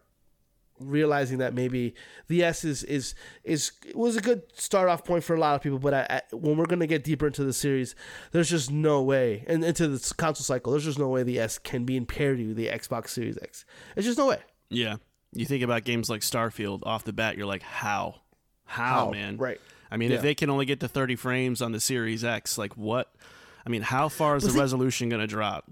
realizing that maybe the S is is is was a good start off point for a lot of people, but I, I, when we're gonna get deeper into the series, there's just no way, and into the console cycle, there's just no way the S can be in parity with the Xbox Series X. There's just no way. Yeah. You think about games like Starfield off the bat, you're like, how? How, How? man? Right. I mean, Yeah. if they can only get to 30 frames on the Series X, like what? I mean, how far is the see- resolution going to drop?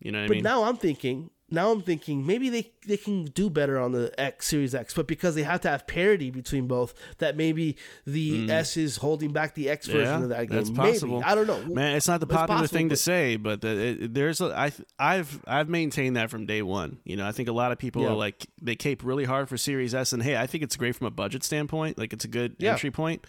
You know what I But now I'm thinking, now I'm thinking maybe they they can do better on the X Series X, but because they have to have parity between both, that maybe the S is holding back the X version Mm. yeah, of that game. that's possible. Maybe I don't know, Man, it's not the It's popular possible, thing to say, but the, it, there's a, I, I've I've maintained that from day one. You know, I think a lot of people Yeah. are like they cape really hard for Series S, and hey, I think it's great from a budget standpoint. Like it's a good Yeah. entry point.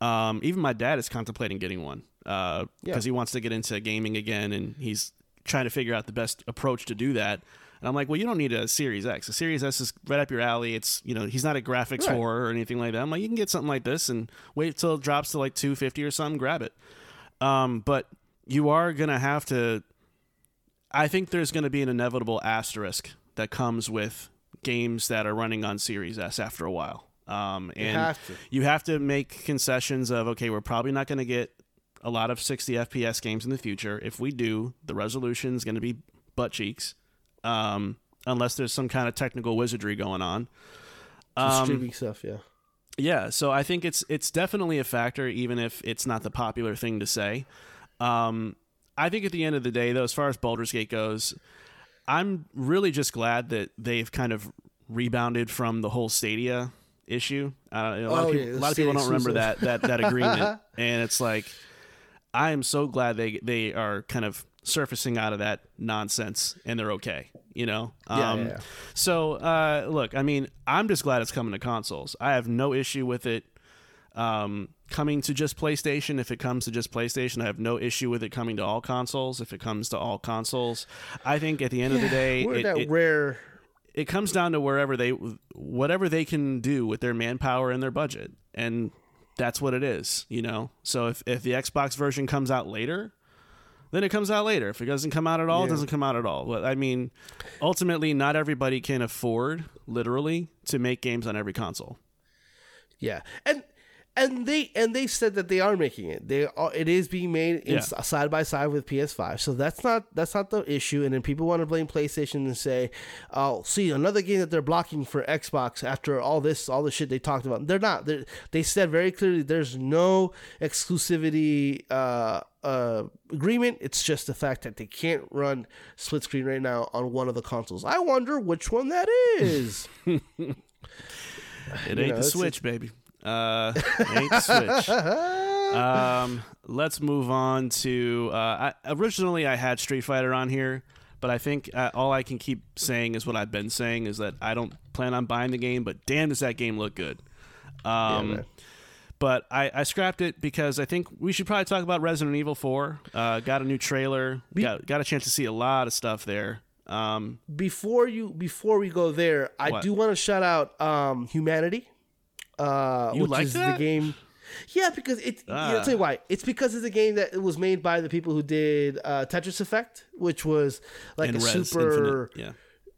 Um, even my dad is contemplating getting one because Yeah. he wants to get into gaming again, and he's trying to figure out the best approach to do that. And I'm like, well, you don't need a Series X. A Series S is right up your alley. It's you know, he's not a graphics Right. whore or anything like that. I'm like, you can get something like this and wait till it drops to like 250 or something, grab it. Um, but you are gonna have to. I think there's going to be an inevitable asterisk that comes with games that are running on Series S after a while. Um, and have to. you have to make concessions of okay, we're probably not going to get a lot of 60 FPS games in the future. If we do, the resolution is going to be butt cheeks, um, unless there's some kind of technical wizardry going on. Um, streaming stuff. Yeah. yeah, so I think it's it's definitely a factor, even if it's not the popular thing to say. Um, I think at the end of the day, though, as far as Baldur's Gate goes, I'm really just glad that they've kind of rebounded from the whole Stadia issue. Uh, a lot Oh, of people, the a lot of people don't remember that that that agreement, and it's like I am so glad they they are kind of surfacing out of that nonsense and they're okay. You know, Yeah, um, yeah, yeah. so uh, look, I mean, I'm just glad it's coming to consoles. I have no issue with it um, coming to just PlayStation. If it comes to just PlayStation, I have no issue with it coming to all consoles. If it comes to all consoles, I think at the end of the day, it, that it, rare. it comes down to wherever they, whatever they can do with their manpower and their budget, and that's what it is. You know. So if if the Xbox version comes out later. Then it comes out later. If it doesn't come out at all, it doesn't come out at all. But I mean, ultimately, not everybody can afford, literally, to make games on every console. Yeah, and and they and they said that they are making it. They are. It is being made in Yeah. side by side with PS5. So that's not that's not the issue. And then people want to blame PlayStation and say, "Oh, see, another game that they're blocking for Xbox after all this all the shit they talked about." They're not. They're, they said very clearly there's no exclusivity uh, uh, agreement. It's just the fact that they can't run split screen right now on one of the consoles. I wonder which one that is. It ain't know, the Switch, baby. Uh, ain't Switch. Um, let's move on to. Uh, I, originally, I had Street Fighter on here, but I think uh, all I can keep saying is what I've been saying is that I don't plan on buying the game, but damn, does that game look good. Um, man. but I, I scrapped it because I think we should probably talk about Resident Evil 4. Uh, got a new trailer. got, got a chance to see a lot of stuff there. Um, before you before we go there, I What? do want to shout out um, Humanity, uh, You which like is that? the game. Yeah, because it. Ah. I'll tell you why. It's because it's a game that was made by the people who did uh, Tetris Effect, which was like and a Rez super Infinite. Yeah.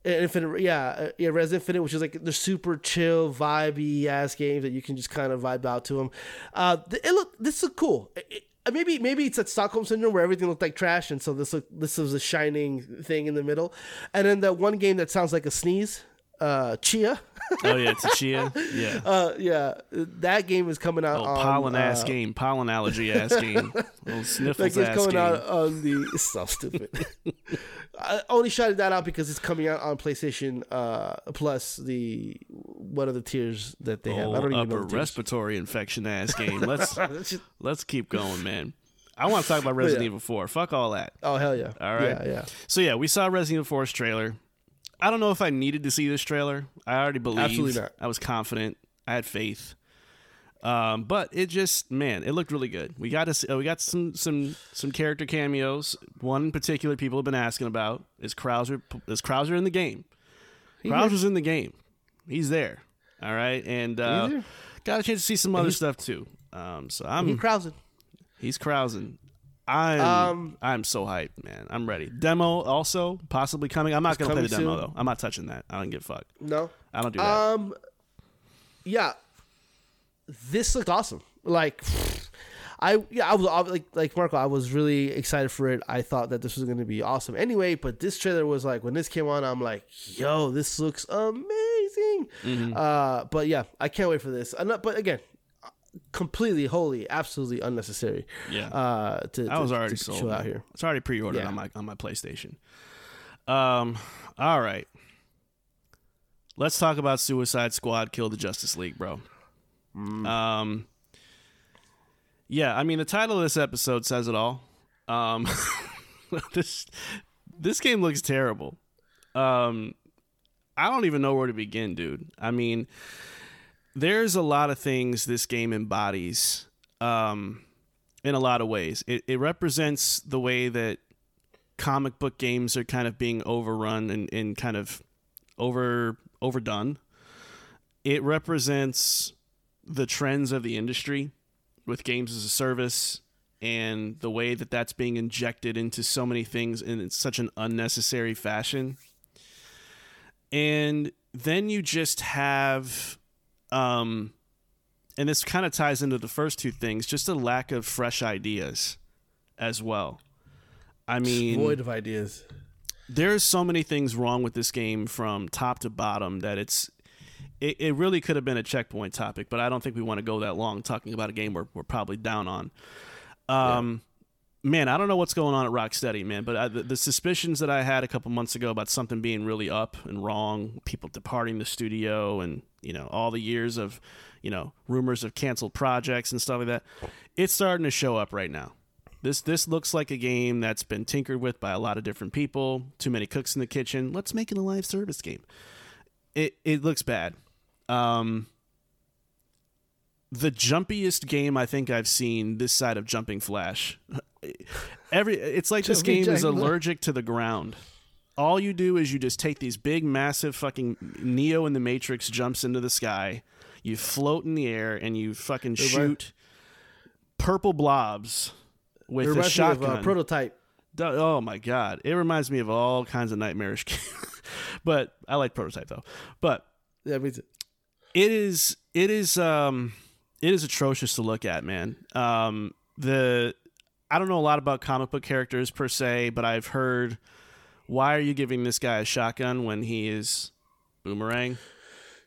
Infinite, yeah, uh, yeah, Rez Infinite, which is like the super chill, vibey ass game that you can just kind of vibe out to them. Uh, it look this is cool. It- maybe maybe it's at Stockholm syndrome where everything looked like trash, and so this look this was a shining thing in the middle. And then that one game that sounds like a sneeze. Uh, Tchia. Oh yeah, it's a Tchia. Yeah. uh, yeah, that game is coming out Oh, on pollen ass uh, game, pollen allergy ass game, little That sniffles game's ass coming game. out on the. It's so stupid. I only shouted that out because it's coming out on PlayStation uh, Plus. The what are the tiers that they have? I don't even upper know. respiratory infection ass game. Let's just- let's keep going, man. I want to talk about Resident yeah. Evil 4. Fuck all that. oh hell yeah! All right. Yeah, yeah. So yeah, we saw Resident Evil 4's trailer. I don't know if I needed to see this trailer. I already believed. Absolutely not. I was confident. I had faith. Um, but it just man, it looked really good. We got to see, uh, we got some some some character cameos. One in particular people have been asking about is Krauser. Is Krauser in the game? Krauser's in the game. He's there. All right, and uh, got a chance to see some other stuff too. Um, so I'm He Krausen. He's Krausen. I'm Um, I'm so hyped, man. I'm ready. Demo also possibly coming. I'm not gonna play the demo soon. though. I'm not touching that. I don't give a fuck. No. I don't do that. Um. Yeah. This looked awesome. Like, I yeah I was I like like Marco. I was really excited for it. I thought that this was going to be awesome. Anyway, but this trailer was like when this came on, I'm like, yo, this looks amazing. Mm-hmm. Uh, but yeah, I can't wait for this. Not- but again, completely, wholly, absolutely unnecessary. Yeah. Uh, to, I was to- already to sold show out here. It's already pre-ordered Yeah. on my on my PlayStation. Um. All right. Let's talk about Suicide Squad: Kill the Justice League, bro. Mm. Um. Yeah, I mean the title of this episode says it all. Um, this this game looks terrible. Um, I don't even know where to begin, dude. I mean, there's a lot of things this game embodies. Um, in a lot of ways. It, it represents the way that comic book games are kind of being overrun and, and kind of over overdone. It represents the trends of the industry with games as a service and the way that that's being injected into so many things in such an unnecessary fashion. And then you just have um and this kind of ties into the first two things just a lack of fresh ideas as well. I mean Void of ideas. there's so many things wrong with this game from top to bottom that it's it, it really could have been a checkpoint topic but i don't think we want to go that long talking about a game we're, we're probably down on. Um man i don't know what's going on at rocksteady man but I, the, the suspicions that i had a couple months ago about something being really up and wrong people departing the studio and you know all the years of you know rumors of canceled projects and stuff like that it's starting to show up right now this this looks like a game that's been tinkered with by a lot of different people. Too many cooks in the kitchen. Let's make it a live service game. It it looks bad. Um, the jumpiest game I think I've seen this side of Jumping Flash. Every it's like this game is allergic to the ground. All you do is you just take these big, massive fucking Neo in the Matrix jumps into the sky. You float in the air and you fucking shoot purple blobs It with a of shotgun. uh, prototype. Oh my god, it reminds me of all kinds of nightmarish games. but I like Prototype though. But Yeah, me too. it is it is um it is atrocious to look at, man. Um the I don't know a lot about comic book characters per se, but I've heard why are you giving this guy a shotgun when he is boomerang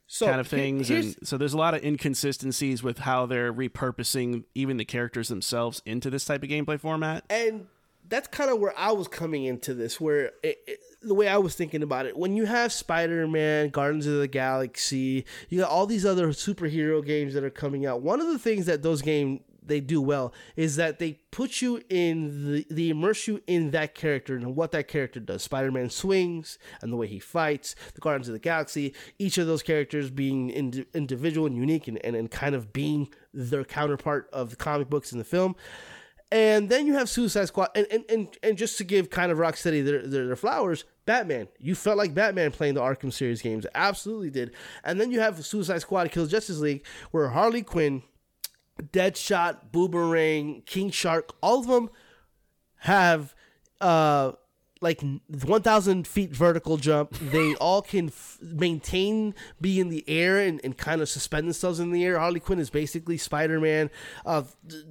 So kind of things and so there's a lot of inconsistencies with how they're repurposing even the characters themselves into this type of gameplay format. and that's kind of where I was coming into this, where it, it, the way I was thinking about it, when you have Spider Man, Guardians of the Galaxy, you got all these other superhero games that are coming out. One of the things that those games they do well is that they put you in the they immerse you in that character and what that character does. Spider Man swings and the way he fights. The Guardians of the Galaxy, each of those characters being indi- individual and unique and, and, and kind of being their counterpart of the comic books in the film. And then you have Suicide Squad, and and, and, and just to give kind of Rocksteady their, their their flowers, Batman. You felt like Batman playing the Arkham series games, absolutely did. And then you have Suicide Squad Kills Justice League, where Harley Quinn, Deadshot, Boomerang, King Shark, all of them have uh like 1000 feet vertical jump they all can f- maintain be in the air and, and kind of suspend themselves in the air. Harley quinn is basically spider-man uh,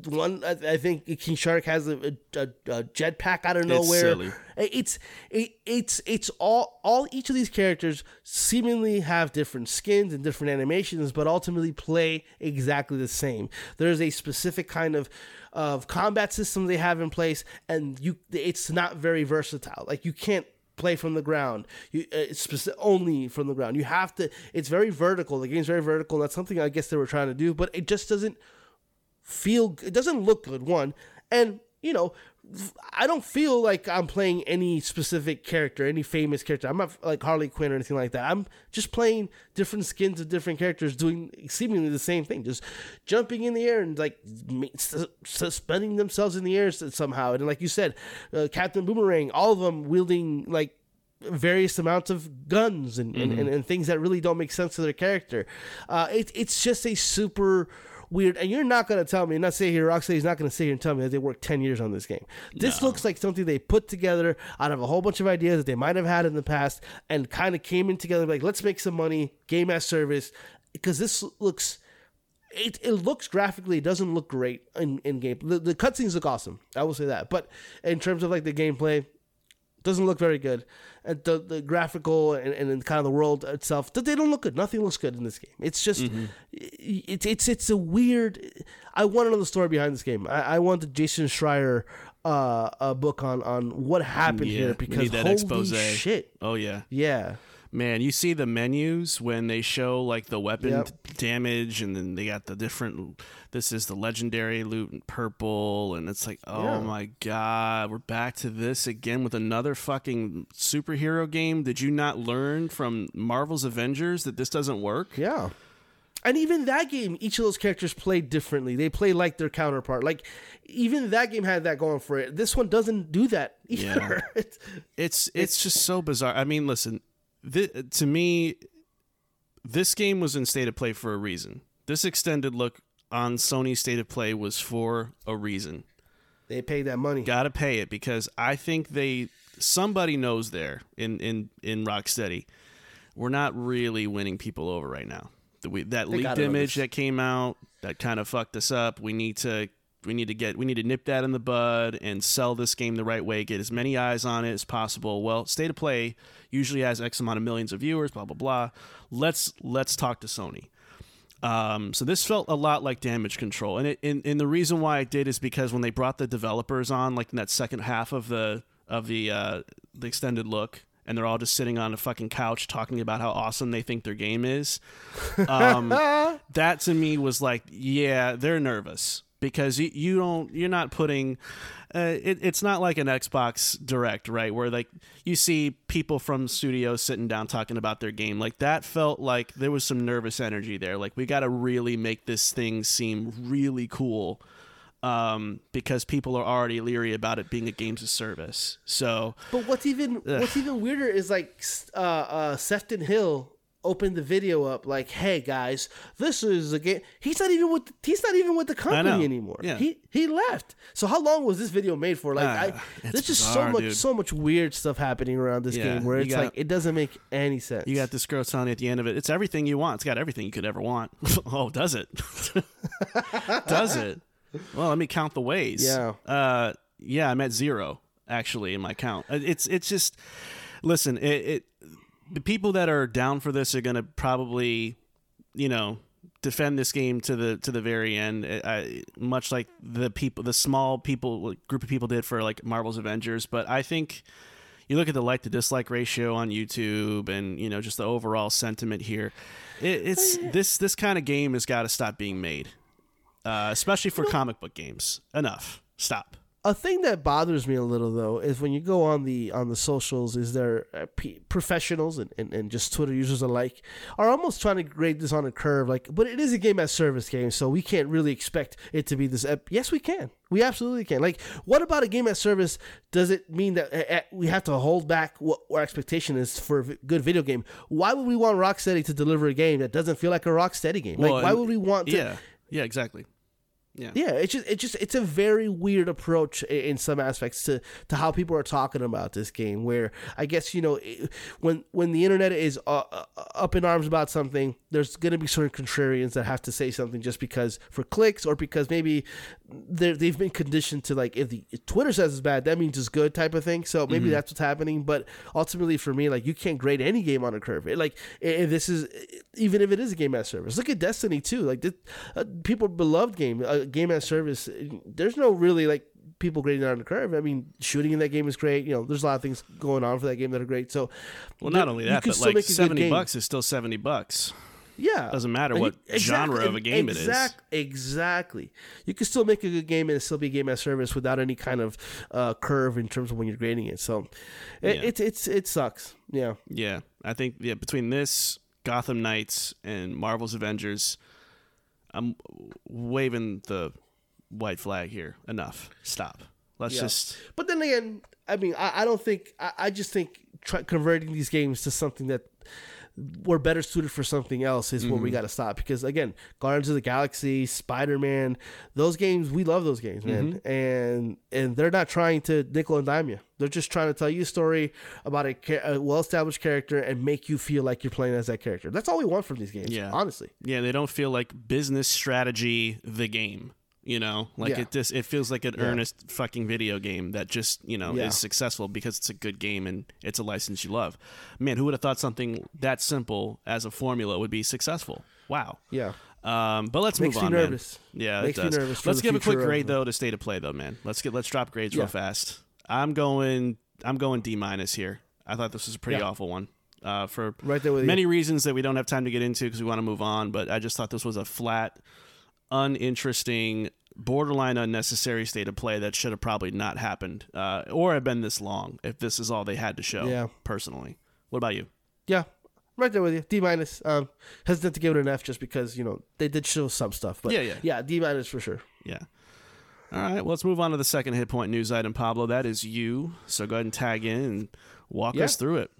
one i, I think king shark has a, a, a jetpack out of It's nowhere. silly. it's it, it's it's all all each of these characters seemingly have different skins and different animations but ultimately play exactly the same. There's a specific kind of of combat systems they have in place and you it's not very versatile. Like you can't play from the ground. You uh, it's speci- only from the ground. You have to it's very vertical. The game's very vertical that's something i guess they were trying to do but it just doesn't feel it doesn't look good one. And you know i don't feel like i'm playing any specific character any famous character. I'm not like harley quinn or anything like that. I'm just playing different skins of different characters doing seemingly the same thing just jumping in the air and like suspending themselves in the air somehow. And like you said uh, captain boomerang all of them wielding like various amounts of guns and, and, and, and things that really don't make sense to their character. Uh, it, it's just a super weird, and you're not going to tell me, not say here, Rocksteady's not going to sit here and tell me that they worked 10 years on this game. This looks like something they put together out of a whole bunch of ideas that they might have had in the past and kind of came in together like, let's make some money, game as service, because this looks. It, it looks graphically, it doesn't look great in, in game. The, the cutscenes look awesome. I will say that. But in terms of like the gameplay, doesn't look very good. And the the graphical and, and kind of the world itself, they don't look good. Nothing looks good in this game. It's just it's it's it's a weird. I want to know the story behind this game. I, I want the Jason Schreier uh, a book on on what happened Yeah, here because holy expose. shit, Oh yeah. yeah. Man, you see the menus when they show like the weapon Yep. damage, and then they got the different. This is the legendary loot in purple, and it's like, oh Yeah. my god, we're back to this again with another fucking superhero game. Did you not learn from Marvel's Avengers that this doesn't work? Yeah. And even that game, each of those characters played differently. They play like their counterpart. Like even that game had that going for it. This one doesn't do that either. It's- It's it's just so bizarre. I mean, listen, thi- to me, this game was in state of play for a reason. This extended look on Sony State of Play was for a reason. they paid that money. Got to pay it because I think they somebody knows there in in in Rocksteady. We're not really winning people over right now. The, we, that They leaked image this. that came out that kind of fucked us up. We need to we need to get we need to nip that in the bud and sell this game the right way. Get as many eyes on it as possible. Well, State of Play usually has X amount of millions of viewers. Blah blah blah. Let's let's talk to Sony. Um, so this felt a lot like damage control, and it and, and the reason why it did is because when they brought the developers on, like in that second half of the of the uh, the extended look, and they're all just sitting on a fucking couch talking about how awesome they think their game is. Um, that to me was like, yeah, they're nervous because you, you don't you're not putting uh, it, it's not like an Xbox Direct, right? Where like you see people from studios sitting down talking about their game. Like that felt like there was some nervous energy there. Like we got to really make this thing seem really cool. Um, because people are already leery about it being a games of service. So But what's even what's even weirder is like uh, uh, Sefton Hill opened the video up like, "Hey guys, this is a game." He's not even with he's not even with the company anymore. Yeah. He he left. So how long was this video made for? Like, Ah, I, there's just bizarre, so much dude. so much weird stuff happening around this Yeah, game where it's got- like it doesn't make any sense. You got this girl telling you at the end of it, it's everything you want. It's got everything you could ever want. oh, does it? does it? Well, let me count the ways. Yeah. Uh, yeah, I'm at zero actually in my count. Uh, It's it's just listen. It, it the people that are down for this are gonna probably, you know, defend this game to the to the very end. I, I- much like the people, the small people group of people did for like Marvel's Avengers. But I think you look at the like to dislike ratio on YouTube and you know just the overall sentiment here. It, it's this this kind of game has got to stop being made, uh, especially for comic book games. Enough. Stop. A thing that bothers me a little though is when you go on the on the socials is there uh, p- professionals and, and, and just twitter users alike are almost trying to grade this on a curve like but it is a game as service game so we can't really expect it to be this ep- yes we can we absolutely can like what about a game as service does it mean that uh, uh, we have to hold back what our expectation is for a v- good video game why would we want rocksteady to deliver a game that doesn't feel like a rocksteady game like Well, why would we want to Yeah. Yeah. Exactly. Yeah. Yeah, it's just it's just it's a very weird approach in some aspects to to how people are talking about this game. Where I guess you know when when the internet is uh, uh, up in arms about something, there's going to be certain contrarians that have to say something just because for clicks or because maybe they've been conditioned to like if the if Twitter says it's bad, that means it's good type of thing. So maybe that's what's happening. But ultimately, for me, like you can't grade any game on a curve. It, like if this is even if it is a game as service. Look at Destiny too. Like this, uh, people beloved game, uh, game as service. There's no really like people grading it on the curve. I mean, shooting in that game is great. You know, there's a lot of things going on for that game that are great. So, Well, not only that, but like make a good seventy bucks is still seventy bucks. Yeah, Doesn't matter what you- genre of a game it is. exact- Exactly. You can still make a good game and it still be a game as service without any kind of uh, curve in terms of when you're grading it. So, it, Yeah. it's it's it sucks. Yeah. Yeah, I think yeah between this Gotham Knights and Marvel's Avengers, I'm waving the white flag here. Enough. Stop. Let's Yeah. just But then again, I mean, I, I don't think I, I just think try, converting these games to something that we're better suited for something else is Mm-hmm. where we got to stop because again, Guardians of the Galaxy, Spider Man, those games we love those games, man, Mm-hmm. and and they're not trying to nickel and dime you. They're just trying to tell you a story about a, a well established character and make you feel like you're playing as that character. That's all we want from these games. Yeah. honestly. yeah they don't feel like business strategy the game. You know, like Yeah. it just it feels like an earnest fucking video game that just you know Yeah. is successful because it's a good game and it's a license you love. Man, who would have thought something that simple as a formula would be successful? Wow. Yeah. Um, but let's Makes move on. man. nervous. Yeah, Makes it does. nervous let's give a quick grade though to state of play though, man. Let's get let's drop grades real fast. I'm going I'm going D minus here. I thought this was a pretty Yeah. awful one. Uh, for Right there with you. many reasons that we don't have time to get into because we want to move on. But I just thought this was a flat, uninteresting, borderline unnecessary state of play that should have probably not happened, uh, or have been this long if this is all they had to show. Yeah. Personally, what about you? Yeah, right there with you. D minus. Um, hesitant to give it an F just because you know they did show some stuff, but Yeah, yeah. yeah, D minus for sure. Yeah. All right, well, let's move on to the second hit point news item, Pablo. That is you. So go ahead and tag in and walk Yeah. us through it.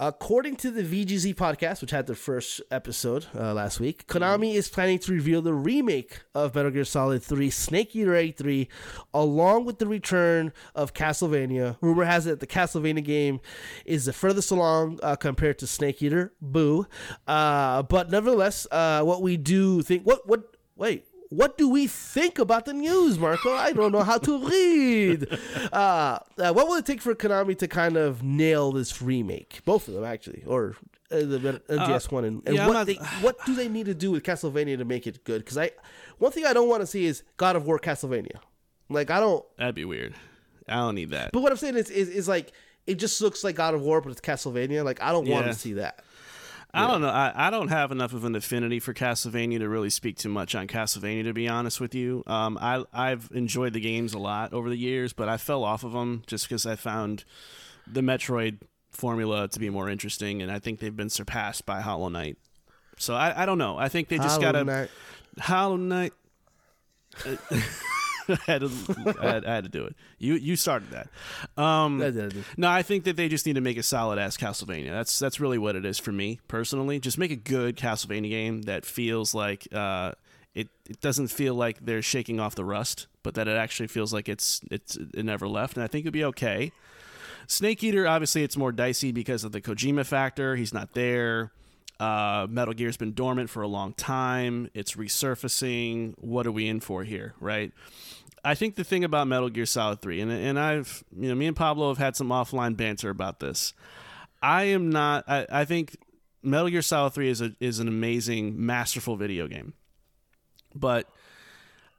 According to the VGZ podcast, which had their first episode uh, last week, Konami is planning to reveal the remake of Metal Gear Solid 3 Snake Eater 83, along with the return of Castlevania. Rumor has it the Castlevania game is the furthest along uh, compared to Snake Eater. Boo. Uh, but nevertheless, uh, what we do think. What, what, wait. What do we think about the news, Marco? I don't know how to read. Uh, uh, what will it take for Konami to kind of nail this remake? Both of them, actually, or uh, the MGS one. And, and yeah, what not- they, what do they need to do with Castlevania to make it good? Because I, one thing I don't want to see is God of War Castlevania. Like I don't. That'd be weird. I don't need that. But what I'm saying is, is, is like it just looks like God of War, but it's Castlevania. Like I don't want to see that. I don't know. I, I don't have enough of an affinity for Castlevania to really speak too much on Castlevania. To be honest with you, um, I I've enjoyed the games a lot over the years, but I fell off of them just because I found the Metroid formula to be more interesting, and I think they've been surpassed by Hollow Knight. So I, I don't know. I think they just Hollow gotta Knight. Hollow Knight. I, had to, I, had, I had to do it. You you started that. Um, no, I think that they just need to make a solid ass Castlevania. That's that's really what it is for me personally. Just make a good Castlevania game that feels like uh, it it doesn't feel like they're shaking off the rust, but that it actually feels like it's it's it never left. And I think it'd be okay. Snake Eater, obviously, it's more dicey because of the Kojima factor. He's not there. Uh, Metal Gear's been dormant for a long time. It's resurfacing. What are we in for here, right? I think the thing about Metal Gear Solid 3, and, and I've, you know, me and Pablo have had some offline banter about this. I am not, I, I think Metal Gear Solid 3 is, a, is an amazing, masterful video game. But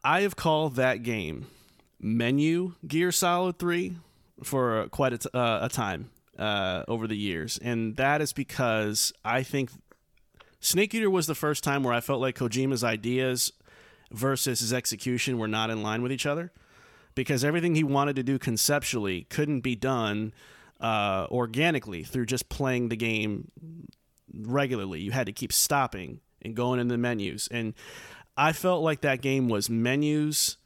I have called that game Menu Gear Solid 3 for quite a, t- uh, a time uh, over the years. And that is because I think Snake Eater was the first time where I felt like Kojima's ideas versus his execution were not in line with each other because everything he wanted to do conceptually couldn't be done uh, organically through just playing the game regularly. You had to keep stopping and going in the menus. And I felt like that game was menus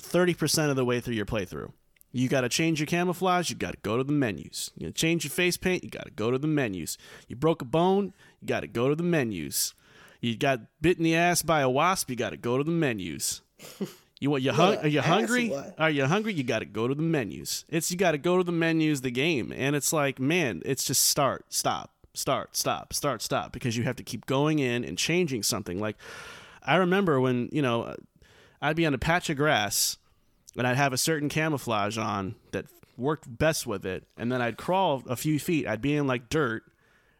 30% of the way through your playthrough. You got to change your camouflage, you got to go to the menus. You change your face paint, you got to go to the menus. You broke a bone, you got to go to the menus. You got bit in the ass by a wasp, you got to go to the menus. You want you hung, What are you hungry? Are you hungry? You got to go to the menus. It's you got to go to the menus the game and it's like, man, it's just start, stop, start, stop, start, stop because you have to keep going in and changing something. Like I remember when, you know, uh, I'd be on a patch of grass and I'd have a certain camouflage on that worked best with it and then I'd crawl a few feet. I'd be in like dirt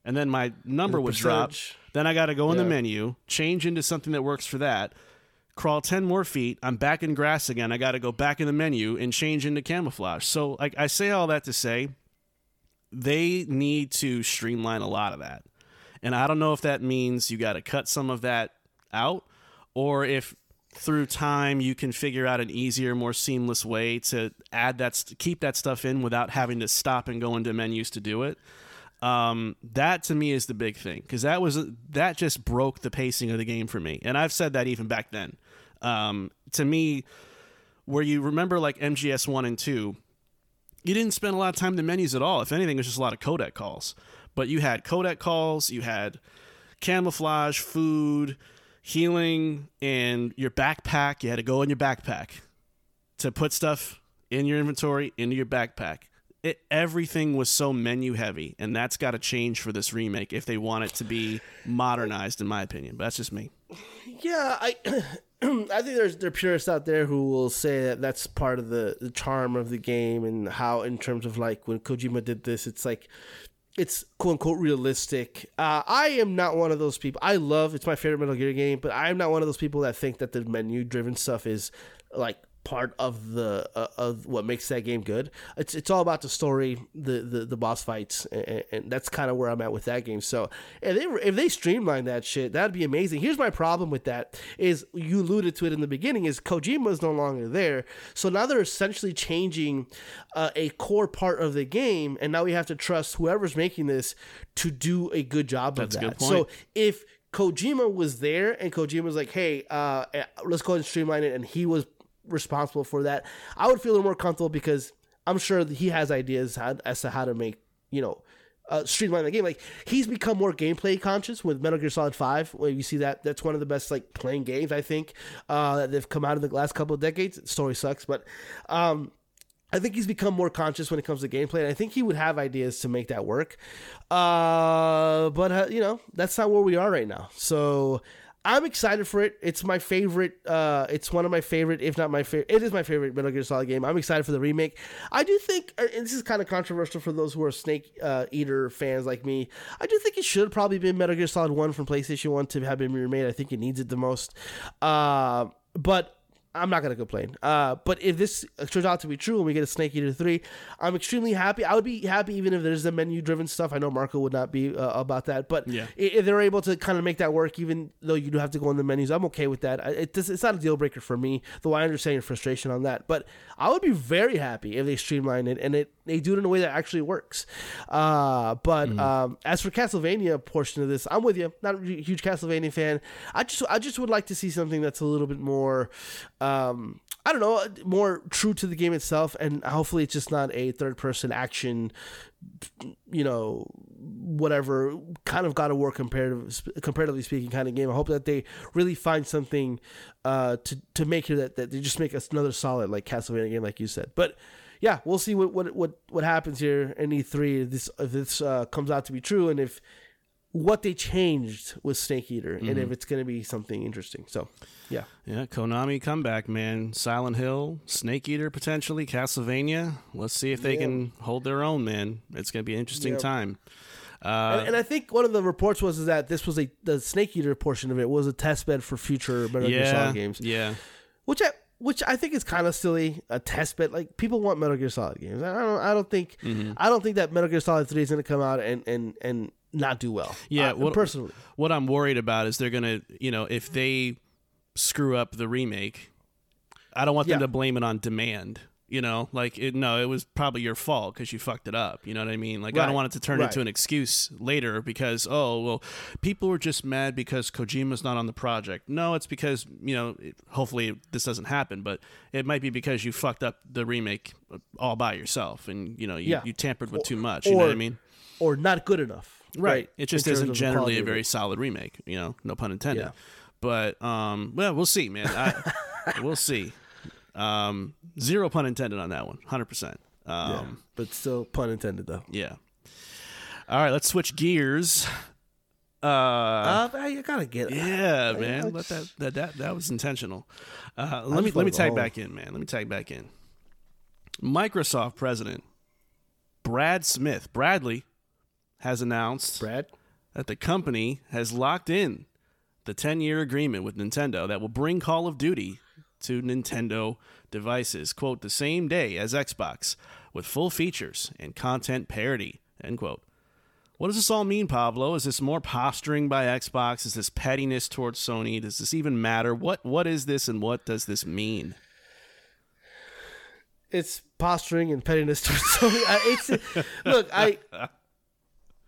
and then my number would drop. Then I got to go in the menu, change into something that works for that, crawl 10 more feet. I'm back in grass again. I got to go back in the menu and change into camouflage. So, like, I say all that to say they need to streamline a lot of that. And I don't know if that means you got to cut some of that out or if through time you can figure out an easier, more seamless way to add that, st- keep that stuff in without having to stop and go into menus to do it. Um, that to me is the big thing because that was that just broke the pacing of the game for me, and I've said that even back then. Um, to me, where you remember like MGS one and two, you didn't spend a lot of time in the menus at all. If anything, it was just a lot of codec calls. But you had codec calls, you had camouflage, food, healing, and your backpack. You had to go in your backpack to put stuff in your inventory into your backpack. It, everything was so menu heavy, and that's got to change for this remake if they want it to be modernized, in my opinion. But that's just me. Yeah, I I think there's there are purists out there who will say that that's part of the, the charm of the game and how in terms of like when Kojima did this, it's like it's quote unquote realistic. Uh, I am not one of those people. I love it's my favorite Metal Gear game, but I am not one of those people that think that the menu driven stuff is like part of the uh, of what makes that game good. It's it's all about the story, the the, the boss fights, and, and that's kind of where I'm at with that game. So if they if they streamline that shit, that'd be amazing. Here's my problem with that: is you alluded to it in the beginning, is Kojima's no longer there, so now they're essentially changing uh, a core part of the game, and now we have to trust whoever's making this to do a good job That's of that. point. So if Kojima was there and Kojima was like, "Hey, uh, let's go ahead and streamline it," and he was responsible for that, I would feel more comfortable because I'm sure that he has ideas how, as to how to make you know. Uh, streamline the game like he's become more gameplay conscious with Metal Gear Solid Five. Where you see that that's one of the best like playing games I think uh, that they've come out in the last couple of decades. Story sucks, but um, I think he's become more conscious when it comes to gameplay, and I think he would have ideas to make that work. Uh, but uh, you know, that's not where we are right now. So I'm excited for it. It's my favorite. Uh, it's one of my favorite, if not my favorite. It is my favorite Metal Gear Solid game. I'm excited for the remake. I do think, uh, and this is kind of controversial for those who are Snake uh, Eater fans like me. I do think it should probably be Metal Gear Solid One from PlayStation One to have been remade. I think it needs it the most. Uh, but I'm not gonna complain. Uh, but if this turns out to be true and we get a Snake Eater three, I'm extremely happy. I would be happy even if there's the menu driven stuff. I know Marco would not be uh, about that, but Yeah. if they're able to kind of make that work, even though you do have to go in the menus, I'm okay with that. It does, it's not a deal breaker for me, though I understand your frustration on that. But I would be very happy if they streamline it and it they do it in a way that actually works. Uh, but um, as for Castlevania portion of this, I'm with you. Not a huge Castlevania fan. I just I just would like to see something that's a little bit more. Um, I don't know, more true to the game itself, and hopefully it's just not a third-person action you know, whatever kind of God of War comparative, comparatively speaking kind of game. I hope that they really find something uh, to to make it that, that they just make us another solid like Castlevania game, like you said. But yeah, we'll see what what what, what happens here in E3 if this if this uh, comes out to be true and if what they changed with Snake Eater and if it's going to be something interesting. So yeah, Yeah, Konami comeback, man. Silent Hill, Snake Eater potentially, Castlevania. Let's see if they Yeah. can hold their own, man. It's gonna be an interesting Yeah. time. Uh, and, and I think one of the reports was is that this was a the Snake Eater portion of it was a test bed for future Metal Gear yeah, Solid games. yeah, which I which I think is kind of silly. A test bed, like people want Metal Gear Solid games. I don't. I don't think. Mm-hmm. I don't think that Metal Gear Solid Three is going to come out and and and not do well. Yeah, Uh, what- personally. What I'm worried about is they're gonna, you know, if they screw up the remake, I don't want them Yeah. to blame it on demand. You know, like it, no, it was probably your fault because you fucked it up. You know what I mean? Like I don't want it to turn right. into an excuse later because oh well, people were just mad because Kojima's not on the project. No, it's because you know. It, hopefully this doesn't happen, but it might be because you fucked up the remake all by yourself, and you know you, Yeah. you tampered with too much. You know what I mean? Or not good enough. Right. It just isn't generally a very solid remake, you know, no pun intended. Yeah. But um well, we'll see, man. I we'll see. Um, zero pun intended on that one. Hundred percent. Um, but still, pun intended though. yeah. All right, let's switch gears. Uh, Uh, I gotta get it. yeah, I- man. Let that, that that that was intentional. Uh, let me let me tag home. back in, man. Let me tag back in. Microsoft president Brad Smith Bradley has announced Brad. that the company has locked in the 10 year agreement with Nintendo that will bring Call of Duty to Nintendo devices, quote, the same day as Xbox, with full features and content parity, end quote. What does this all mean, Pablo? Is this more posturing by Xbox? Is this pettiness towards Sony? Does this even matter? What What is this and what does this mean? it's posturing and pettiness towards Sony. I, it's look, I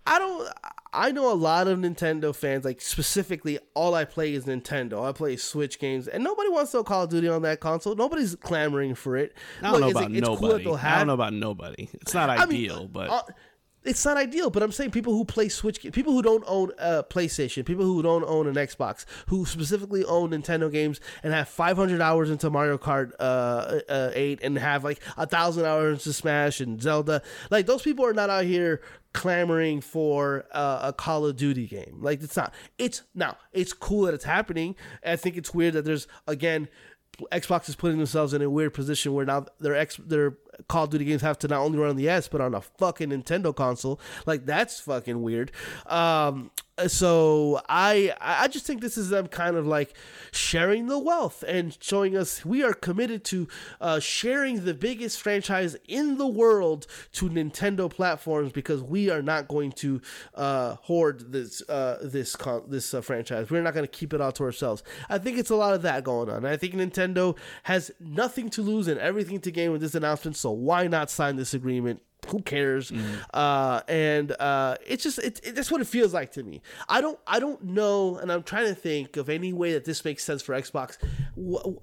I don't I know a lot of Nintendo fans, like specifically all I play is Nintendo. I play Switch games and nobody wants to Call of Duty on that console. Nobody's clamoring for it. I don't know Look, it's about like- it's cool nobody. I don't know about nobody. It's not I mean, ideal, but uh, it's not ideal, but I'm saying people who play Switch, people who don't own a PlayStation, people who don't own an Xbox, who specifically own Nintendo games and have 500 hours into Mario Kart uh, uh, 8 and have like a thousand hours into Smash and Zelda, like those people are not out here clamoring for uh, a Call of Duty game. Like it's not. It's now. It's cool that it's happening. I think it's weird that there's again. Xbox is putting themselves in a weird position where now their ex their Call of Duty games have to not only run on the S but on a fucking Nintendo console. Like that's fucking weird. Um, so I I just think this is them kind of like sharing the wealth and showing us we are committed to uh, sharing the biggest franchise in the world to Nintendo platforms because we are not going to uh, hoard this uh, this con- this uh, franchise. We're not going to keep it all to ourselves. I think it's a lot of that going on. I think Nintendo has nothing to lose and everything to gain with this announcement. So why not sign this agreement? Who cares? Uh, and uh, it's just it, it, that's what it feels like to me. I don't I don't know, and I'm trying to think of any way that this makes sense for Xbox,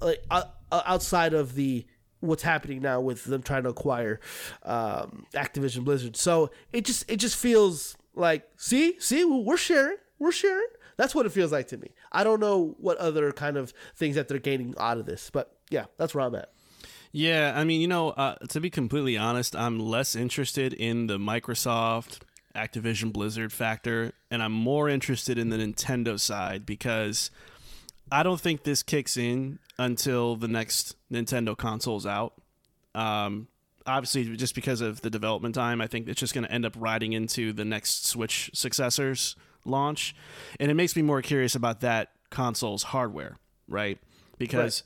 uh, uh, outside of the what's happening now with them trying to acquire um, Activision Blizzard. So it just it just feels like see see we're sharing we're sharing. That's what it feels like to me. I don't know what other kind of things that they're gaining out of this, but yeah, that's where I'm at. Yeah, I mean, you know, uh, to be completely honest, I'm less interested in the Microsoft, Activision Blizzard factor, and I'm more interested in the Nintendo side because I don't think this kicks in until the next Nintendo console's out. Um, obviously, just because of the development time, I think it's just going to end up riding into the next Switch successors launch, and it makes me more curious about that console's hardware, right? Because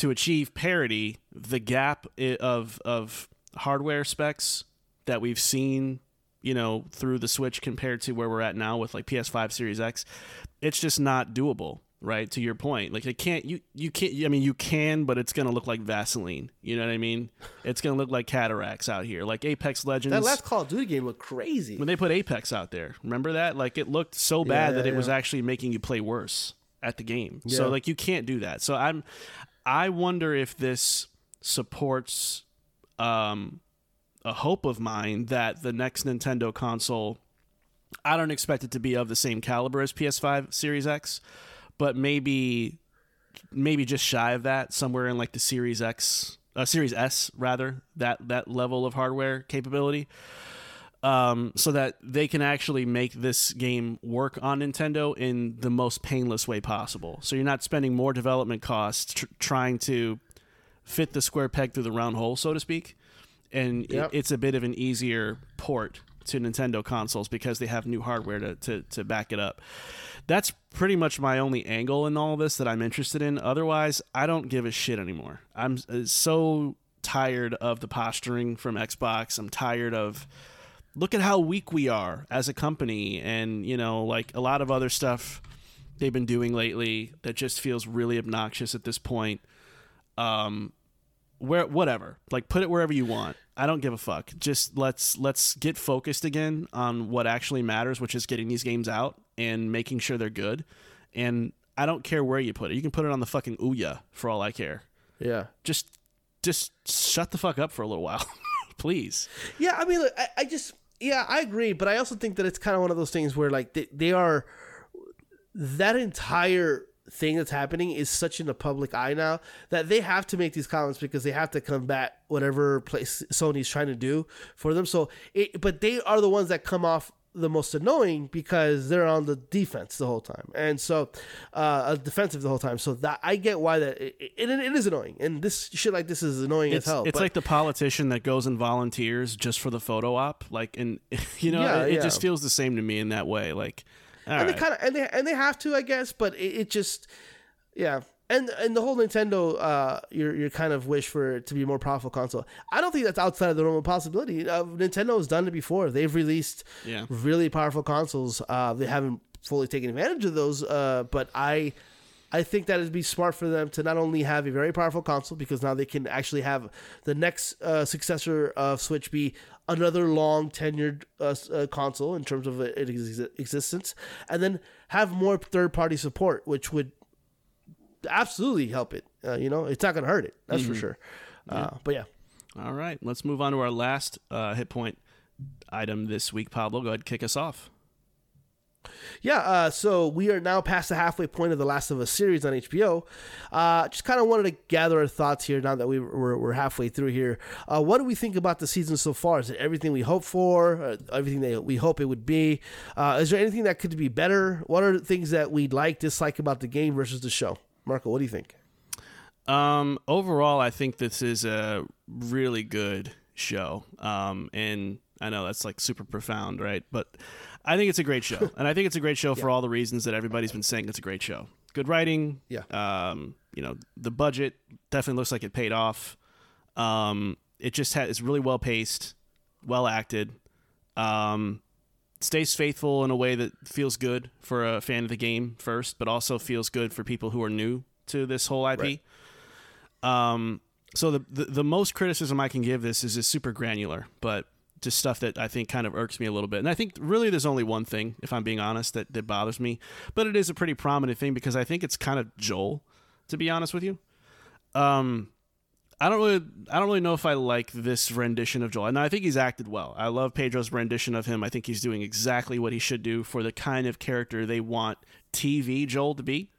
to achieve parity, the gap of of hardware specs that we've seen, you know, through the Switch compared to where we're at now with like PS5 Series X, it's just not doable, right? To your point, like it can't you you can't. I mean, you can, but it's gonna look like Vaseline. You know what I mean? It's gonna look like cataracts out here, like Apex Legends. That last Call of Duty game looked crazy. when they put Apex out there, remember that? Like it looked so bad Yeah, that it yeah, was actually making you play worse at the game. So like you can't do that. So I'm I wonder if this supports um a hope of mine that the next Nintendo console I don't expect it to be of the same caliber as PS5 Series X, but maybe maybe just shy of that, somewhere in like the Series X, uh, Series S rather, that that level of hardware capability, um, so that they can actually make this game work on Nintendo in the most painless way possible. So you're not spending more development costs tr- trying to fit the square peg through the round hole, so to speak, and it- it's a bit of an easier port to Nintendo consoles because they have new hardware to, to, to back it up. That's pretty much my only angle in all this that I'm interested in. Otherwise, I don't give a shit anymore. I'm uh, so tired of the posturing from Xbox. I'm tired of look at how weak we are as a company and, you know, like a lot of other stuff they've been doing lately that just feels really obnoxious at this point. Um where whatever. Like put it wherever you want. I don't give a fuck. Just let's let's get focused again on what actually matters, which is getting these games out and making sure they're good. And I don't care where you put it. You can put it on the fucking Ouya for all I care. Yeah. Just just shut the fuck up for a little while. Please. Yeah, I mean, look, I, I just, yeah, I agree, but I also think that it's kind of one of those things where, like, they, they are, that entire thing that's happening is such in the public eye now that they have to make these comments because they have to combat whatever place Sony's trying to do for them. So, it, but they are the ones that come off the most annoying because they're on the defense the whole time, and so uh, defensive the whole time. So that I get why that it, it, it is annoying, and this shit like this is annoying It's, as hell. it's but- like the politician that goes and volunteers just for the photo op. Like, and you know, Yeah, it, it yeah. just feels the same to me in that way. Like, all and right. they kind of and they and they have to, I guess, but it, it just, yeah. And and the whole Nintendo, uh, your your kind of wish for it to be a more powerful console. I don't think that's outside of the normal possibility. Uh, Nintendo has done it before. They've released Yeah. really powerful consoles. Uh, they haven't fully taken advantage of those, uh, but I. I think that it'd be smart for them to not only have a very powerful console because now they can actually have the next uh, successor of Switch be another long tenured uh, uh, console in terms of its existence, and then have more third party support, which would absolutely help it. Uh, you know, it's not going to hurt it. That's for sure. Uh, but yeah. all right. Let's move on to our last uh, hit point item this week. Pablo, go ahead and kick us off. Yeah, uh, so we are now past the halfway point of the Last of Us series on HBO. Uh, just kind of wanted to gather our thoughts here now that we, we're, we're halfway through here. Uh, what do we think about the season so far? Is it everything we hope for? Uh, everything that we hope it would be? Uh, is there anything that could be better? What are the things that we like, dislike about the game versus the show? Marco, what do you think? Um, overall, I think this is a really good show. Um, and I know that's like super profound, right? But I think it's a great show, and I think it's a great show for all the reasons that everybody's been saying. It's a great show. Good writing. Yeah. Um, you know, the budget definitely looks like it paid off. Um, it just ha- it's really well paced, well acted. Um, stays faithful in a way that feels good for a fan of the game first, but also feels good for people who are new to this whole IP. Right. Um, so the, the the most criticism I can give this is it's super granular, but just stuff that I think kind of irks me a little bit. And I think really there's only one thing, if I'm being honest, that, that bothers me. But it is a pretty prominent thing because I think it's kind of Joel, to be honest with you. Um I don't really I don't really know if I like this rendition of Joel. And I think he's acted well. I love Pedro's rendition of him. I think he's doing exactly what he should do for the kind of character they want TV Joel to be.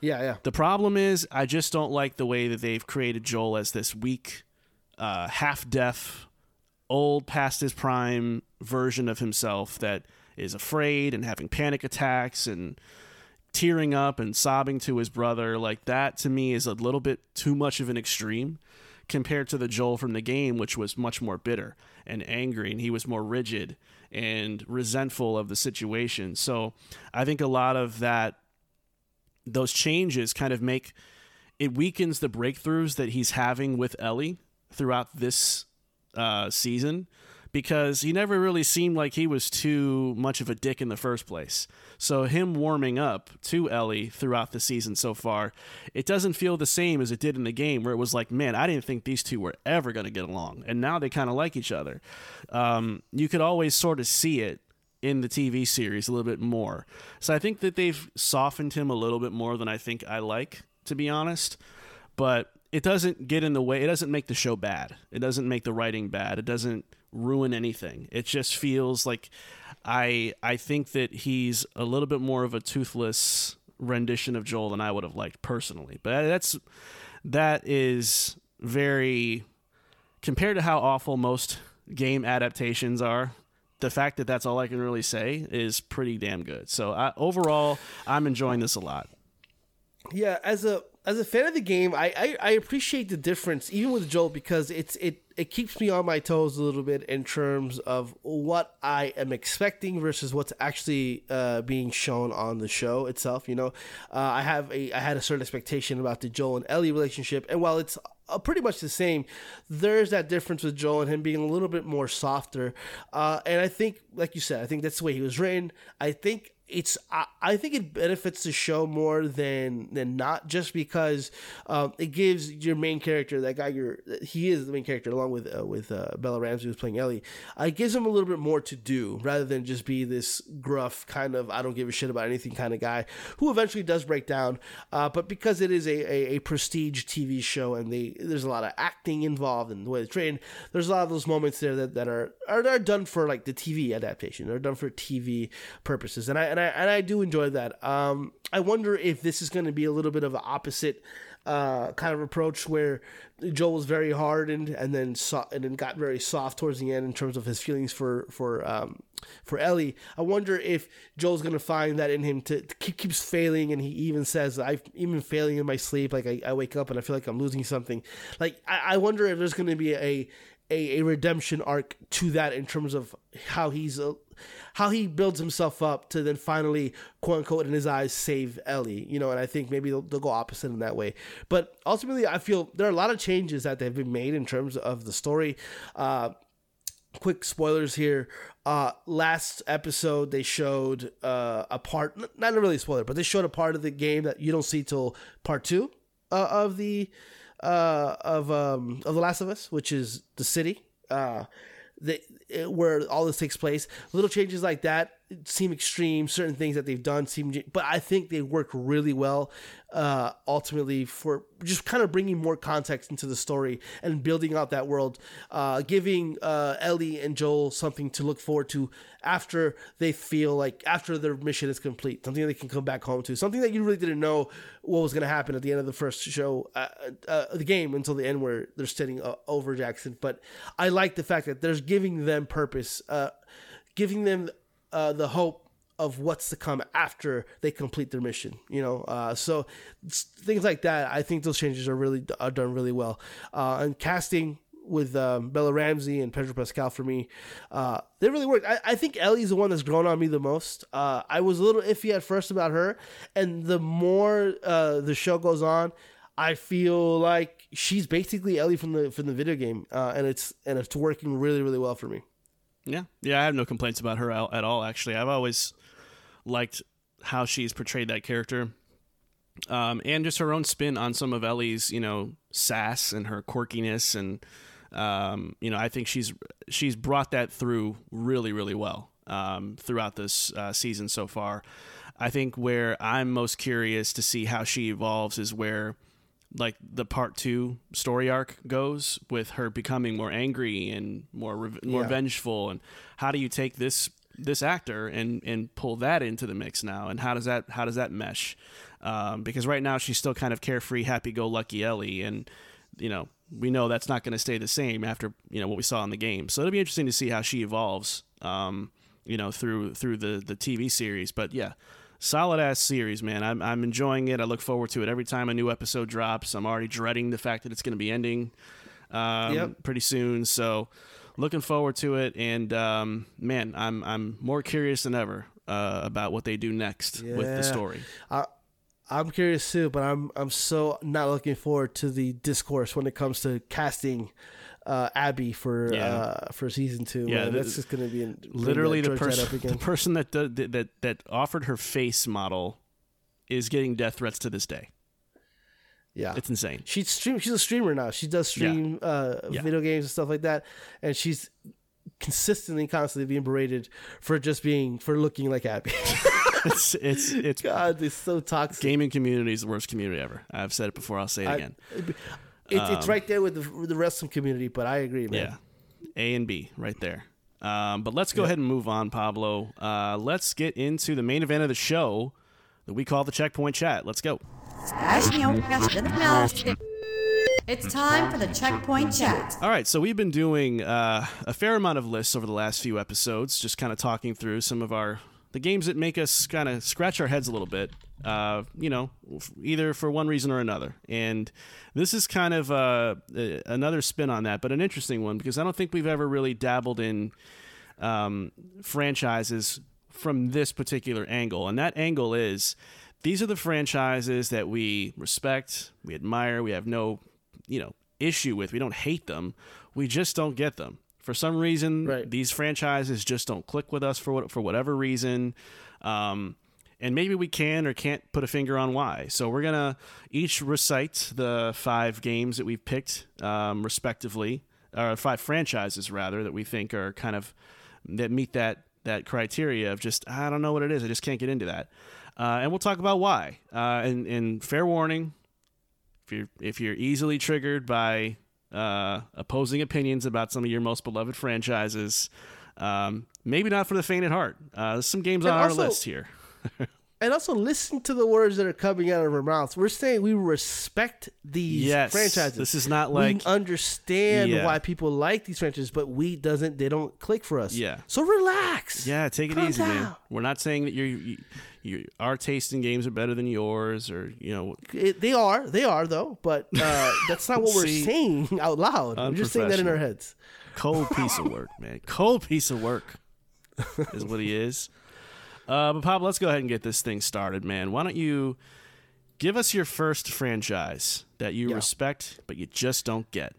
Yeah, yeah. The problem is, I just don't like the way that they've created Joel as this weak, uh, half deaf, old, past his prime version of himself that is afraid and having panic attacks and tearing up and sobbing to his brother. Like, that to me is a little bit too much of an extreme compared to the Joel from the game, which was much more bitter and angry, and he was more rigid and resentful of the situation. So I think a lot of that those changes kind of make it weakens the breakthroughs that he's having with Ellie throughout this uh, season because he never really seemed like he was too much of a dick in the first place. So him warming up to Ellie throughout the season so far, it doesn't feel the same as it did in the game where it was like, man, I didn't think these two were ever going to get along, and now they kind of like each other. Um, you could always sort of see it in the TV series a little bit more. So I think that they've softened him a little bit more than I think I like, to be honest. But it doesn't get in the way. It doesn't make the show bad. It doesn't make the writing bad. It doesn't ruin anything. It just feels like I I think that he's a little bit more of a toothless rendition of Joel than I would have liked personally. But that's that is very compared to how awful most game adaptations are the fact that that's all I can really say is pretty damn good. So I, overall, I'm enjoying this a lot. Yeah, as a as a fan of the game, I, I, I appreciate the difference, even with Joel, because it's it it keeps me on my toes a little bit in terms of what I am expecting versus what's actually uh, being shown on the show itself. You know, uh, I have a I had a certain expectation about the Joel and Ellie relationship, and while it's uh, pretty much the same, there's that difference with Joel and him being a little bit more softer. Uh, and I think, like you said, I think that's the way he was written. I think it's I, I think it benefits the show more than than not just because um, it gives your main character that guy your he is the main character along with uh, with uh, Bella Ramsey who's playing Ellie uh, it gives him a little bit more to do rather than just be this gruff kind of I don't give a shit about anything kind of guy who eventually does break down uh, but because it is a, a, a prestige TV show and they there's a lot of acting involved in the way it's trained there's a lot of those moments there that, that are, are are done for like the TV adaptation they're done for TV purposes and I and I and I do enjoy that. Um, I wonder if this is going to be a little bit of an opposite uh, kind of approach where Joel was very hardened and then so- and then got very soft towards the end in terms of his feelings for for um, for Ellie. I wonder if Joel's gonna find that in him to, to keep keeps failing, and he even says, "I've even failing in my sleep. Like I, I wake up and I feel like I'm losing something." Like I, I wonder if there's gonna be a a, a redemption arc to that in terms of how he's uh, how he builds himself up to then finally quote unquote in his eyes save Ellie you know and I think maybe they'll, they'll go opposite in that way. But ultimately I feel there are a lot of changes that have been made in terms of the story. Uh, quick spoilers here. Uh last episode they showed uh a part not really a spoiler but they showed a part of the game that you don't see till part two uh, of the uh of um of the last of us which is the city uh the, where all this takes place. Little changes like that seem extreme certain things that they've done seem but i think they work really well uh ultimately for just kind of bringing more context into the story and building out that world uh giving uh ellie and joel something to look forward to after they feel like after their mission is complete something they can come back home to something that you really didn't know what was going to happen at the end of the first show uh, uh, the game until the end where they're standing uh, over jackson but i like the fact that there's giving them purpose giving them uh, the hope of what's to come after they complete their mission. You know, uh, so things like that. I think those changes are really are done really well. Uh, and casting with um, Bella Ramsey and Pedro Pascal for me, uh, they really worked. I, I think Ellie's the one that's grown on me the most. Uh, I was a little iffy at first about her, and the more uh, the show goes on. I feel like she's basically Ellie from the from the video game, uh, and it's and it's working really really well for me. Yeah, yeah, I have no complaints about her at all. Actually, I've always liked how she's portrayed that character, um, and just her own spin on some of Ellie's, you know, sass and her quirkiness, and um, you know, I think she's she's brought that through really, really well um, throughout this uh, season so far. I think where I'm most curious to see how she evolves is where like the part two story arc goes with her becoming more angry and more re- more Yeah. vengeful. And how do you take this this actor and and pull that into the mix now? And how does that how does that mesh? Um, because right now she's still kind of carefree happy go lucky Ellie. And you know we know that's not going to stay the same after you know what we saw in the game. So it'll be interesting to see how she evolves um, you know through through the the TV series. But yeah solid ass series, man. I'm I'm enjoying it. I look forward to it every time a new episode drops. I'm already dreading the fact that it's going to be ending um, Yep. pretty soon. So looking forward to it. And um, man, I'm I'm more curious than ever uh, about what they do next with the story. I, I'm curious too, but I'm I'm so not looking forward to the discourse when it comes to casting uh, Abby for Yeah. uh, for season two. Yeah, the- that's just gonna be an, Literally, the person the person that, that that offered her face model is getting death threats to this day. yeah, It's insane. she's stream. She's a streamer now. She does stream uh, Yeah. video games and stuff like that, and she's consistently, constantly being berated for just being for looking like Abby. It's it's it's God, it's so toxic. gaming community is the worst community ever. I've said it before. I'll say it I- again. It- it's right there with the, with the wrestling community, but I agree, man. Yeah, A and B right there. Um, but let's go ahead and move on, Pablo. Uh, let's get into the main event of the show that we call the Checkpoint Chat. Let's go. It's time for the checkpoint chat. All right, so we've been doing uh, a fair amount of lists over the last few episodes, just kind of talking through some of our the games that make us kind of scratch our heads a little bit. Uh, you know, either for one reason or another. And this is kind of uh, another spin on that, but an interesting one because I don't think we've ever really dabbled in um, franchises from this particular angle. And that angle is these are the franchises that we respect, we admire, we have no, you know, issue with. We don't hate them. We just don't get them. For some reason, Right. these franchises just don't click with us for what, for whatever reason. Um, and maybe we can or can't put a finger on why. So we're gonna each recite the five games that we've picked, um, respectively, or five franchises rather that we think are kind of that meet that that criteria of just I don't know what it is. I just can't get into that. Uh, and we'll talk about why. Uh, and, and fair warning, if you're if you're easily triggered by uh, opposing opinions about some of your most beloved franchises, um, maybe not for the faint at heart. Uh, there's some games on And our list here. and also listen to the words that are coming out of our mouths. We're saying we respect these Yes, franchises. this is not like- we understand Yeah. why people like these franchises, but we doesn't. They don't click for us. Yeah. So relax. Yeah, take it Calm easy, man. We're not saying that your you, you, our taste in games are better than yours, or you know, It, they are. They are though. But uh, that's not what we're See? saying out loud. We're just saying that in our heads. cold piece of work, man. Cold piece of work is what he is. Uh, but Pop, let's go ahead and get this thing started, man. Why don't you give us your first franchise that you Yeah. respect but you just don't get?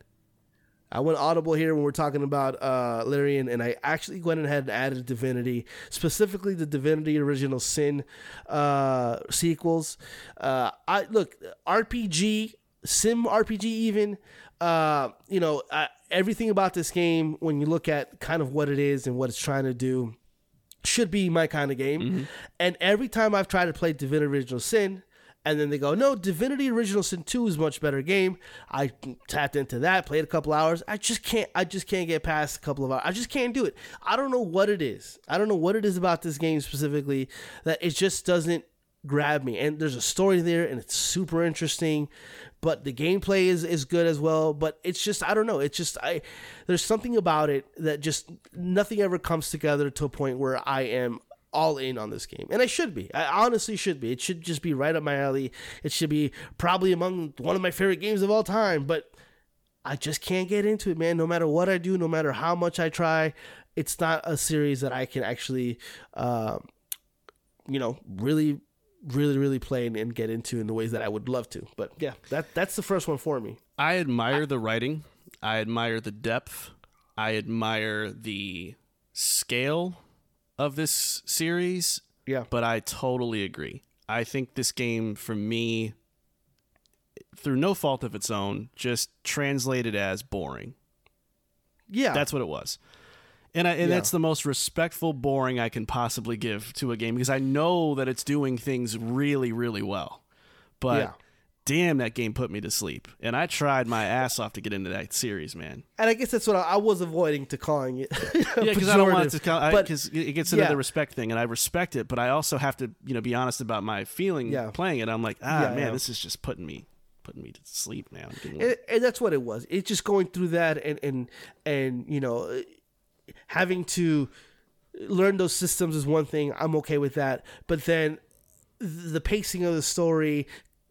I went audible here when we're talking about uh, Larian, and I actually went ahead and added Divinity, specifically the Divinity Original Sin uh, sequels. Uh, I look RPG, CRPG, even. Uh, you know, uh, everything about this game, when you look at kind of what it is and what it's trying to do, should be my kind of game. Mm-hmm. And every time I've tried to play Divinity Original Sin, and then they go, no, Divinity Original Sin 2 is a much better game. I tapped into that, played a couple hours. I just can't I just can't get past a couple of hours. I just can't do it. I don't know what it is. I don't know what it is about this game specifically that it just doesn't grab me. And there's a story there and it's super interesting, but the gameplay is, is good as well. But it's just I don't know. It's just I there's something about it that just nothing ever comes together to a point where I am all in on this game. And I should be. I honestly should be. It should just be right up my alley. It should be probably among one of my favorite games of all time, but I just can't get into it, man. No matter what I do, no matter how much I try, it's not a series that I can actually, uh, you know, really, really, really play and, and get into in the ways that I would love to. But yeah, that that's the first one for me. I admire the writing. I admire the depth. I admire the scale of this series. Yeah. But I totally agree. I think this game, for me, through no fault of its own, just translated as boring. Yeah. That's what it was. And I, and Yeah. that's the most respectful boring I can possibly give to a game because I know that it's doing things really, really well. But Yeah. damn, that game put me to sleep. And I tried my ass off to get into that series, man. and I guess that's what I, I was avoiding to calling it. Yeah, because I don't want it to. But- Because it gets into yeah. the respect thing, and I respect it, but I also have to, you know, be honest about my feeling playing it. I'm like, ah, Yeah, man, this is just putting me, putting me to sleep, man. And, and that's what it was. It's just going through that and and and you know having to learn those systems is one thing. I'm okay with that, but then the pacing of the story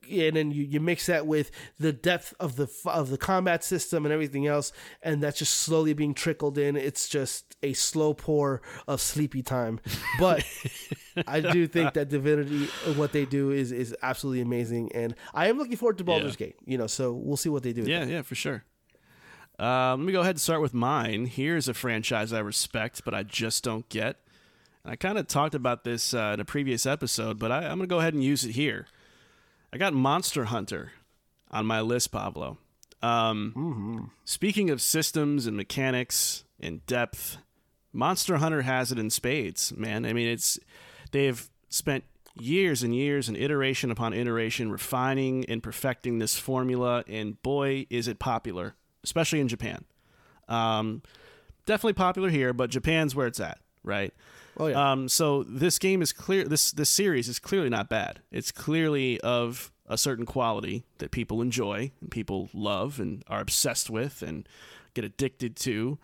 and then you, you mix that with the depth of the of the combat system and everything else and that's just slowly being trickled in. It's just a slow pour of sleepy time. But i do think that divinity what they do is is absolutely amazing and i am looking forward to Baldur's Gate you know so we'll see what they do Yeah, yeah, for sure. Um, let me go ahead and start with mine. Here's a franchise I respect, but I just don't get. And I kind of talked about this uh, in a previous episode, but I, I'm going to go ahead and use it here. I got Monster Hunter on my list, Pablo. Um, Speaking of systems and mechanics and depth, Monster Hunter has it in spades, man. I mean, it's they've spent years and years and iteration upon iteration refining and perfecting this formula, and boy, is it popular, especially in Japan. Um, definitely popular here, but Japan's where it's at, right? Oh, yeah. Um, so this game is clear. This this series is clearly not bad. It's clearly of a certain quality that people enjoy and people love and are obsessed with and get addicted to.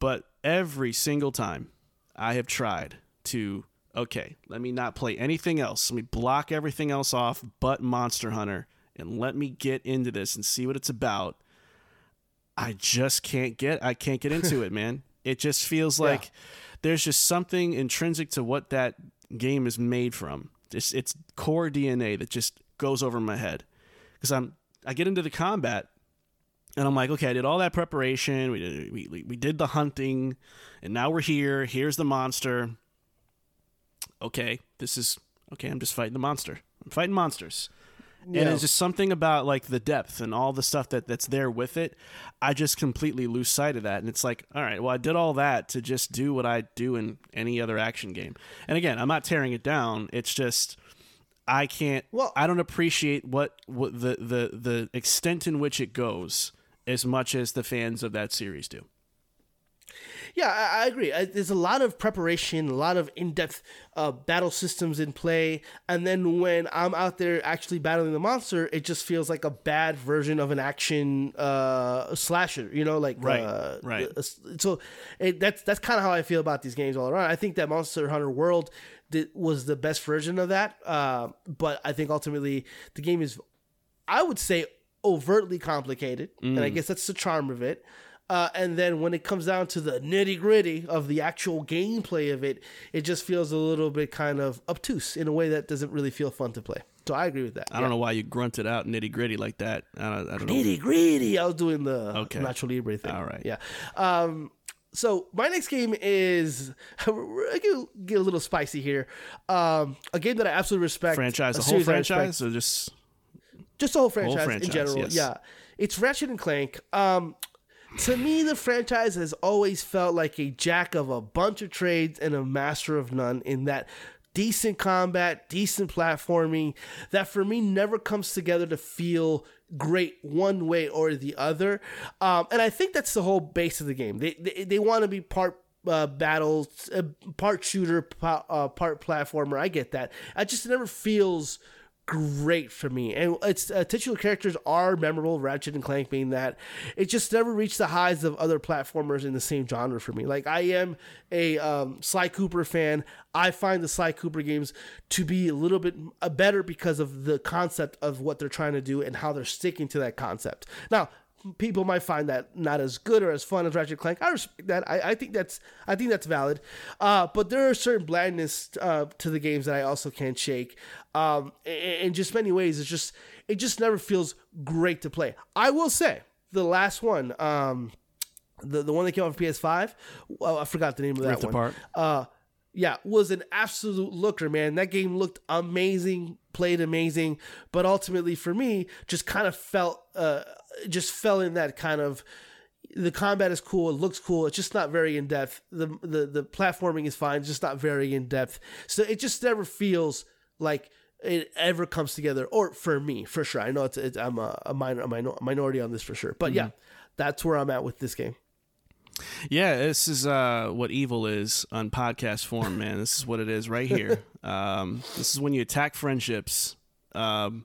But every single time I have tried to, okay, let me not play anything else. Let me block everything else off but Monster Hunter and let me get into this and see what it's about. I just can't get I can't get into it, man. It just feels like there's just something intrinsic to what that game is made from. It's it's core DNA that just goes over my head. Cuz I'm I get into the combat and I'm like, okay, I did all that preparation. We did we, we, we did the hunting and now we're here. Here's the monster. Okay, this is okay, I'm just fighting the monster. I'm fighting monsters and Yeah. it's just something about like the depth and all the stuff that that's there with it. I just completely lose sight of that. And it's like all right well i did all that to just do what i do in any other action game. And again i'm not tearing it down. It's just i can't Well- i don't appreciate what, what the, the the extent in which it goes as much as the fans of that series do Yeah, I, I agree. I, there's a lot of preparation, a lot of in-depth uh, battle systems in play, and then when I'm out there actually battling the monster, it just feels like a bad version of an action uh, slasher. You know, like Right, uh, right. So it, that's that's kind of how I feel about these games all around. I think that Monster Hunter World did, was the best version of that, uh, but I think ultimately the game is, I would say, overtly complicated, and I guess that's the charm of it. Uh, and then when it comes down to the nitty gritty of the actual gameplay of it, it just feels a little bit kind of obtuse in a way that doesn't really feel fun to play. So I agree with that. I don't know why you grunted out nitty gritty like that. I don't, I don't know. Nitty gritty. I was doing the Okay. Nacho Libre thing. All right. Yeah. Um, so my next game is I get, a little spicy here. Um, a game that I absolutely respect. Franchise, the whole series I respect. franchise, or just just the whole franchise, franchise, in general. yes. Yeah, it's Ratchet and Clank. Um, to me, the franchise has always felt like a jack of a bunch of trades and a master of none. In that decent combat, decent platforming, that for me never comes together to feel great one way or the other. Um, and I think that's the whole base of the game. They they, they want to be part uh, battles, uh, part shooter, uh, part platformer. I get that. I just never feels great for me. And its uh, titular characters are memorable, Ratchet and Clank being that. It just never reached the highs of other platformers in the same genre for me. Like I am a um, Sly Cooper fan. I find the Sly Cooper games to be a little bit uh, better because of the concept of what they're trying to do and how they're sticking to that concept. Now, people might find that not as good or as fun as Ratchet Clank. I respect that. I, I think that's I think that's valid. Uh, but there are certain blandness uh, to the games that I also can't shake. Um, in, just many ways, it's just it just never feels great to play. I will say the last one, um, the the one that came out for PS5. Well, I forgot the name of that Rift one. Apart. Uh, yeah, was an absolute looker, man. That game looked amazing, played amazing, but ultimately for me, just kind of felt, uh, just fell in that kind of. The combat is cool. It looks cool. It's just not very in depth. The the the platforming is fine. It's just not very in depth. So it just never feels like it ever comes together. Or for me, for sure. I know it's, it's I'm a, a minor a minor minority on this for sure. But yeah, that's where I'm at with this game. Yeah, this is uh, what evil is on podcast form, man. This is what it is right here. Um, this is when you attack friendships. Um,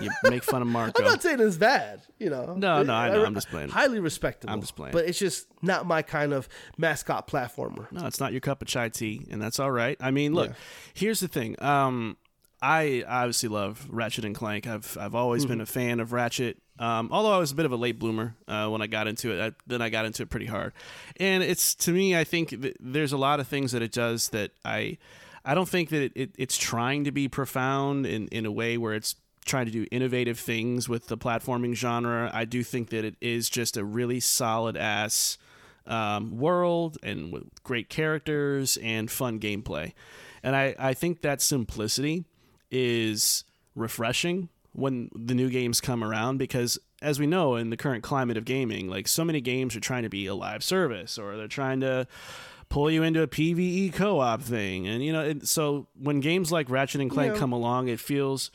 you make fun of Marco. I'm not saying it's bad, you know. No, no, I know. I'm just playing. Highly respectable. I'm just playing. But it's just not my kind of mascot platformer. No, it's not your cup of chai tea, and that's all right. I mean, look, here's the thing. Um, I obviously love Ratchet and Clank. I've I've always been a fan of Ratchet. Um, although I was a bit of a late bloomer uh, when I got into it, I, then I got into it pretty hard. And it's to me, I think th- there's a lot of things that it does that I I don't think that it, it, it's trying to be profound in in a way where it's trying to do innovative things with the platforming genre. I do think that it is just a really solid ass um, world and with great characters and fun gameplay. And I, I think that simplicity is refreshing when the new games come around because as we know in the current climate of gaming, like so many games are trying to be a live service or they're trying to pull you into a PvE co-op thing. And you know, it, so when games like Ratchet and Clank Yeah. come along, it feels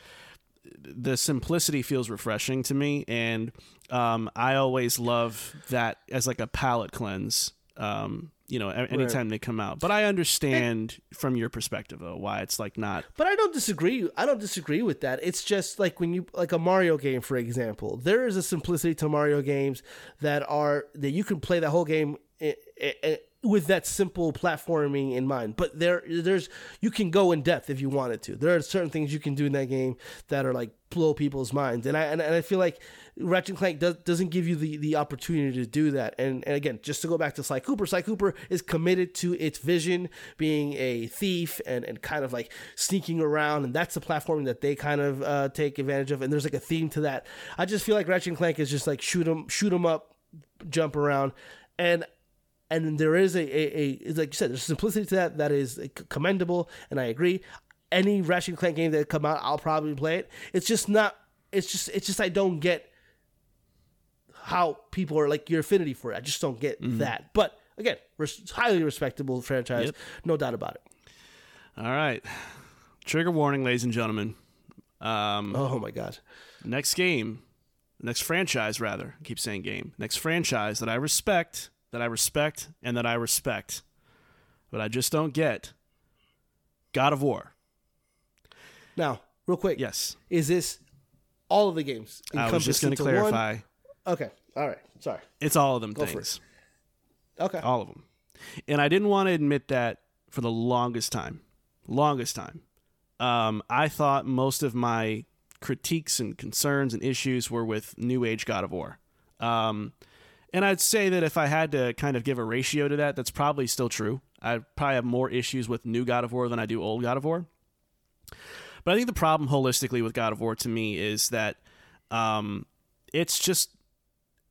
the simplicity feels refreshing to me and um, i always love that as like a palate cleanse um, you know anytime they come out but i understand from your perspective though why it's like not But I don't disagree. I don't disagree with that. It's just like when you like a Mario game, for example. There is a simplicity to Mario games that are that you can play the whole game i- i- i- with that simple platforming in mind. But there, there's you can go in depth if you wanted to. There are certain things you can do in that game that are like blow people's minds, and I and, and I feel like Ratchet and Clank does, doesn't give you the, the opportunity to do that. And, and again, just to go back to Sly Cooper, Sly Cooper is committed to its vision being a thief and, and kind of like sneaking around. And that's the platforming that they kind of uh, take advantage of. And there's like a theme to that. I just feel like Ratchet and Clank is just like shoot 'em, shoot 'em up, jump around. And and there is a, a, a like you said, there's simplicity to that that is commendable, and I agree. Any Ratchet and Clank game that come out, I'll probably play it. It's just not. It's just. It's just I don't get how people are like your affinity for it. I just don't get that. But again, res- highly respectable franchise, Yep. no doubt about it. all right trigger warning ladies and gentlemen um, Oh my god. next game next franchise rather I keep saying game next franchise that i respect that I respect and that I respect, but I just don't get God of War. Now, real quick. Yes. Is this all of the games? I was just going to into one? clarify. Okay. All right. Sorry. It's all of them for things. Okay. All of them. And I didn't want to admit that for the longest time. Longest time. Um, I thought most of my critiques and concerns and issues were with New Age God of War. Um, and I'd say that if I had to kind of give a ratio to that, that's probably still true. I probably have more issues with new God of War than I do old God of War. But I think the problem holistically with God of War to me is that um, it's just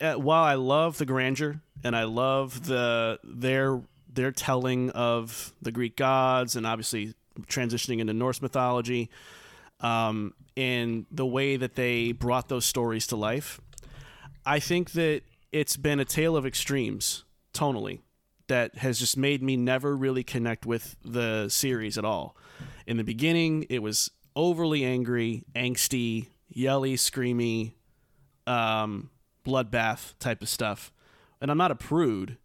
uh, while I love the grandeur and I love the their their telling of the Greek gods and obviously transitioning into Norse mythology, um, and the way that they brought those stories to life, I think that it's been a tale of extremes tonally that has just made me never really connect with the series at all. In the beginning, it was overly angry, angsty, yelly, screamy, um, bloodbath type of stuff. And I'm not a prude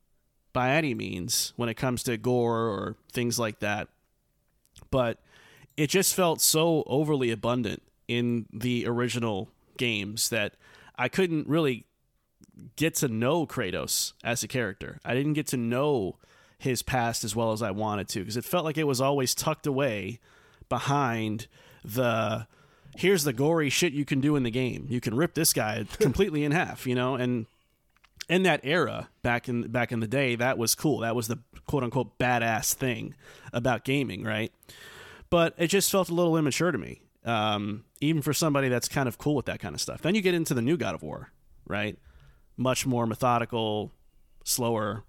by any means when it comes to gore or things like that. But it just felt so overly abundant in the original games that I couldn't really get to know Kratos as a character. I didn't get to know his past as well as I wanted to because it felt like it was always tucked away behind the here's the gory shit you can do in the game. You can rip this guy completely in half, you know, and in that era back in back in the day, that was cool. That was the quote unquote badass thing about gaming, right? But it just felt a little immature to me, um, even for somebody that's kind of cool with that kind of stuff. Then you get into the new God of War, right? Much more methodical, slower,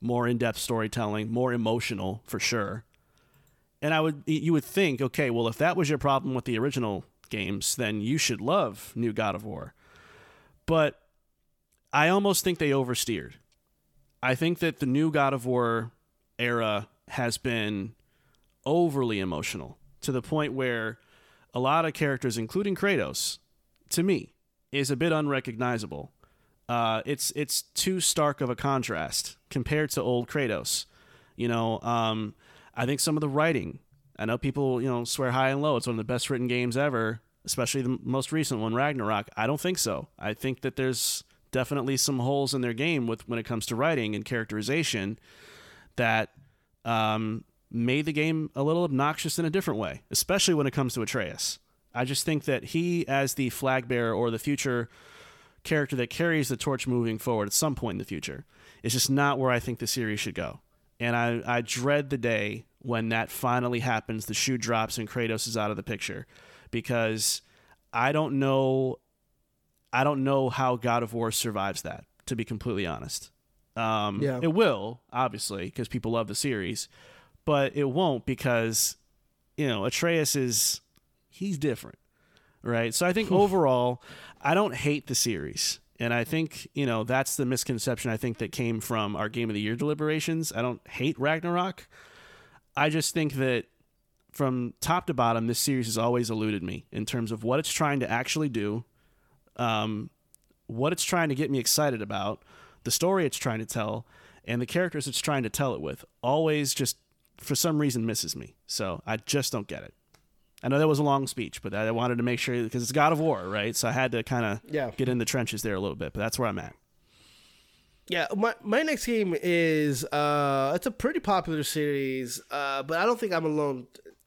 more in-depth storytelling, more emotional for sure. And I would you would think, okay, well if that was your problem with the original games, then you should love New God of War. But I almost think they oversteered. I think that the new God of War era has been overly emotional to the point where a lot of characters, including Kratos, to me, is a bit unrecognizable. Uh, it's it's too stark of a contrast compared to old Kratos. You know, um, I think some of the writing. I know people, you know, swear high and low. It's one of the best written games ever, especially the most recent one, Ragnarok. I don't think so. I think that there's definitely some holes in their game with when it comes to writing and characterization that um, made the game a little obnoxious in a different way, especially when it comes to Atreus. I just think that he, as the flag bearer or the future character that carries the torch moving forward at some point in the future, It's just not where I think the series should go. And I, I dread the day when that finally happens, the shoe drops and Kratos is out of the picture, because I don't know, I don't know how God of War survives that. To be completely honest, um, Yeah. it will obviously because people love the series, but it won't because you know Atreus is he's different, right? So I think overall, I don't hate the series. And I think, you know, that's the misconception I think that came from our game of the year deliberations. I don't hate Ragnarok. I just think that from top to bottom, this series has always eluded me in terms of what it's trying to actually do, um, what it's trying to get me excited about, the story it's trying to tell, and the characters it's trying to tell it with. Always just, for some reason, misses me. So I just don't get it. I know that was a long speech, but I wanted to make sure because it's God of War, right? So I had to kind of Yeah. get in the trenches there a little bit, but that's where I'm at. Yeah, my my next game is uh it's a pretty popular series, uh, but I don't think I'm alone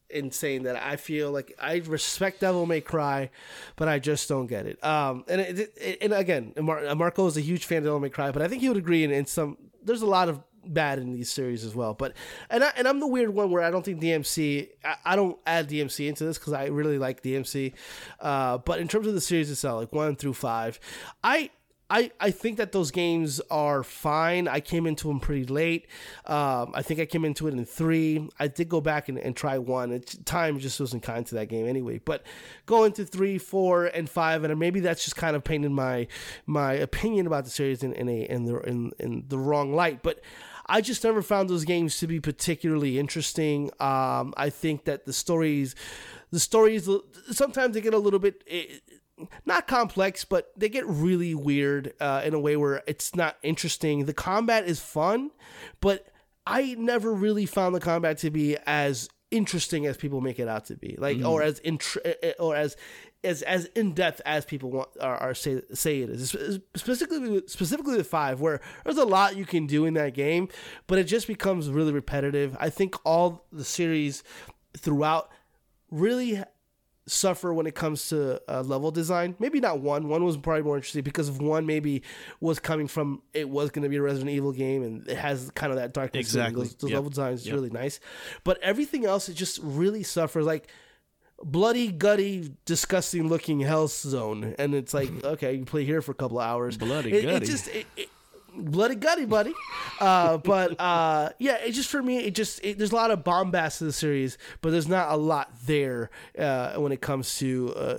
in saying that I feel like I respect Devil May Cry, but I just don't get it. Um, and it, it, and again, Mar- Marco is a huge fan of Devil May Cry, but I think he would agree in, in some. There's a lot of bad in these series as well, but and I and I'm the weird one where I don't think DMC. I, I don't add DMC into this because I really like DMC, uh, but in terms of the series itself, like one through five, I. I, I think that those games are fine. I came into them pretty late. Um, I think I came into it in three. I did go back and, and try one. It, time just wasn't kind to that game anyway. But going to three, four, and five, and maybe that's just kind of painting my my opinion about the series in, in a in the in, in the wrong light. But I just never found those games to be particularly interesting. Um, I think that the stories, the stories, sometimes they get a little bit. eh, not complex, but they get really weird uh, in a way where it's not interesting. The combat is fun, but I never really found the combat to be as interesting as people make it out to be, like or as intr- or as as as in depth as people want are, are say say it is. Specifically, specifically with five, where there's a lot you can do in that game, but it just becomes really repetitive. I think all the series throughout really suffer when it comes to uh, level design. Maybe not one. One was probably more interesting because of one maybe was coming from it was going to be a Resident Evil game and it has kind of that darkness. Exactly. Those, those Yep. level designs is Yep. really nice, but everything else it just really suffers like. Bloody, gutty, disgusting looking hell zone, and it's like okay, you play here for a couple of hours. Bloody It- It, gutty. just it, it, bloody gutty, buddy. Uh, but uh, yeah, it just for me, it just it, there's a lot of bombast to the series, but there's not a lot there uh, when it comes to. Uh,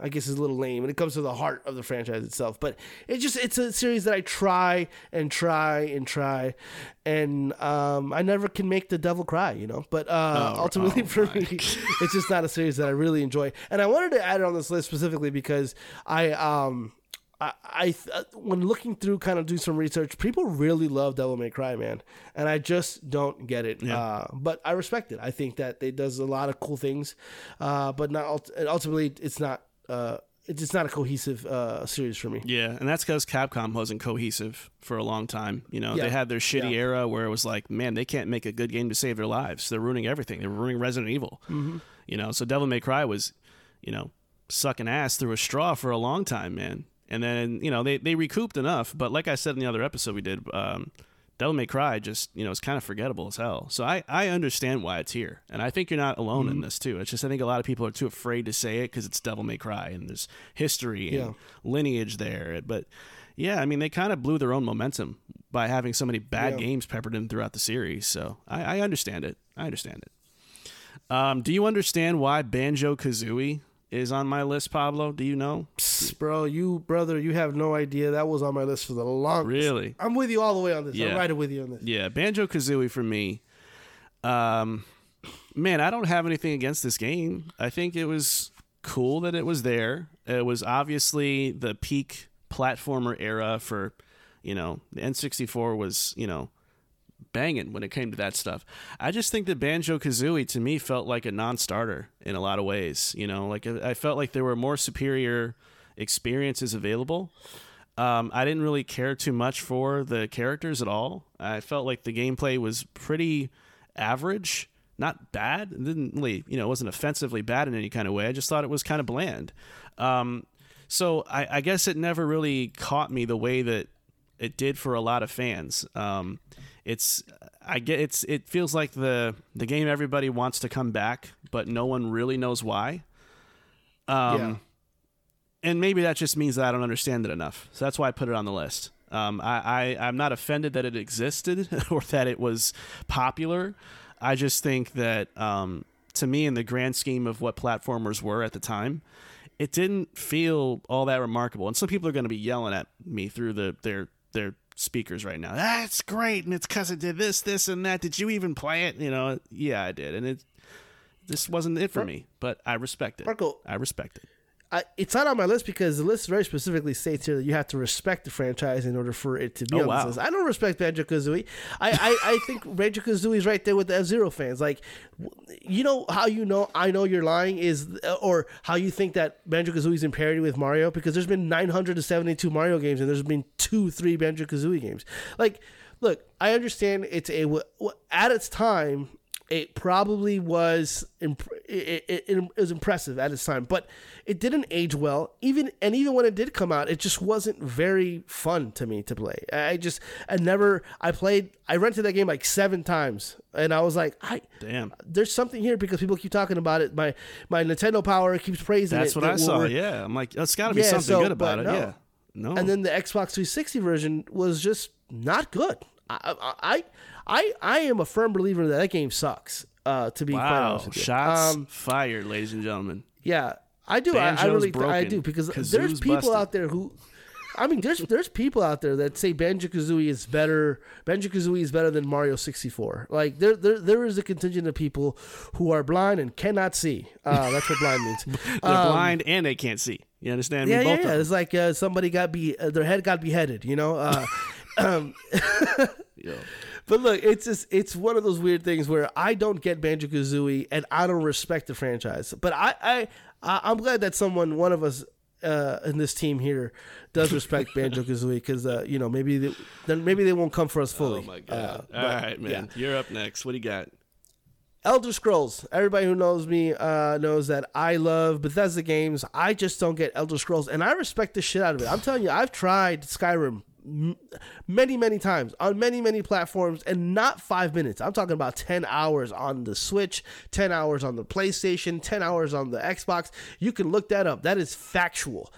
I guess it's a little lame when it comes to the heart of the franchise itself. But it just it's a series that I try and try and try, and um, I never can make the devil cry, you know. But uh, Oh, ultimately, oh for my. me, it's just not a series that I really enjoy. And I wanted to add it on this list specifically because I um. I, I uh, when looking through kind of do some research, people really love Devil May Cry, man, and I just don't get it. Yeah. Uh, but I respect it. I think that it does a lot of cool things, uh, but not ult- ultimately it's not uh, it's not a cohesive uh, series for me. Yeah, and that's because Capcom wasn't cohesive for a long time. You know, Yeah. they had their shitty Yeah. era where it was like, man, they can't make a good game to save their lives. They're ruining everything. They're ruining Resident Evil. Mm-hmm. You know, so Devil May Cry was, you know, sucking ass through a straw for a long time, man. And then you know they they recouped enough, but like I said in the other episode we did, um, Devil May Cry just you know is kind of forgettable as hell. So I I understand why it's here, and I think you're not alone Mm-hmm. in this too. It's just I think a lot of people are too afraid to say it because it's Devil May Cry and there's history and Yeah. lineage there. But yeah, I mean they kind of blew their own momentum by having so many bad Yeah. games peppered in throughout the series. So I, I understand it. I understand it. Um, do you understand why Banjo Kazooie is on my list, Pablo? Do you know? Psst, bro, you brother, you have no idea. That was on my list for the longest. Really? I'm with you all the way on this. Yeah. I'm right with you on this. Yeah, Banjo Kazooie for me. Um, man, I don't have anything against this game. I think it was cool that it was there. It was obviously the peak platformer era for, you know, the N64 was, you know, banging when it came to that stuff. I just think that Banjo Kazooie to me felt like a non-starter in a lot of ways. You know, like I felt like there were more superior experiences available. Um, I didn't really care too much for the characters at all. I felt like the gameplay was pretty average, not bad. It didn't really, you know, wasn't offensively bad in any kind of way. I just thought it was kind of bland. Um, so I, I guess it never really caught me the way that it did for a lot of fans. Um, it's I get it's it feels like the the game everybody wants to come back, but no one really knows why. Um, Yeah. and maybe that just means that I don't understand it enough. So that's why I put it on the list. Um, I, I I'm not offended that it existed or that it was popular. I just think that um, to me, in the grand scheme of what platformers were at the time, it didn't feel all that remarkable. And some people are going to be yelling at me through the their their speakers right now. That's great, and it's because it did this, this, and that. Did you even play it? You know, yeah, I did, and it this wasn't it for me. But I respect it. Marco, I respect it. I, it's not on my list because the list very specifically states here that you have to respect the franchise in order for it to be Oh, on wow. this list. I don't respect Banjo Kazooie. I, I, I think Banjo Kazooie is right there with the F Zero fans. Like, you know how you know I know you're lying is, uh, or how you think that Banjo Kazooie is in parity with Mario because there's been 972 Mario games and there's been two, three Banjo Kazooie games. Like, look, I understand it's a at its time it probably was imp- it, it, it was impressive at its time but it didn't age well even and even when it did come out it just wasn't very fun to me to play i just i never i played i rented that game like seven times and i was like i Damn. there's something here because people keep talking about it my my nintendo power keeps praising That's it what that I saw. Yeah, I'm like, that's got to be Yeah, something so- good about it. no. Yeah. No. and then the Xbox 360 version was just not good. I I I, am a firm believer that that game sucks. Uh, to be quite wow, shots Um, fired, ladies and gentlemen. yeah, I do. I, I really I do because Kazoo's there's people busted. out there who. I mean, there's there's people out there that say Banjo Kazooie is better. Banjo Kazooie is better than Mario 64. Like there, there there is a contingent of people who are blind and cannot see. Uh, that's what blind means. They're blind and they can't see. You understand? Yeah, me? yeah, Both yeah. It's like uh, somebody got be uh, their head got beheaded. You know. Um. Yeah. But look, it's just it's one of those weird things where I don't get Banjo Kazooie and I don't respect the franchise. But I, I, I I'm glad that someone, one of us uh, in this team here, does respect Banjo Kazooie because uh, you know maybe they, then maybe they won't come for us fully. Oh my god! Uh, All but, right, man. yeah. You're up next. What do you got? Elder Scrolls. Everybody who knows me uh, knows that I love Bethesda games. I just don't get Elder Scrolls, and I respect the shit out of it. I'm telling you, I've tried Skyrim many, many times on many, many platforms, and not five minutes. I'm talking about 10 hours on the Switch, 10 hours on the PlayStation, 10 hours on the Xbox. You can look that up. That is factual.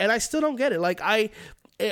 And I still don't get it. Like, I.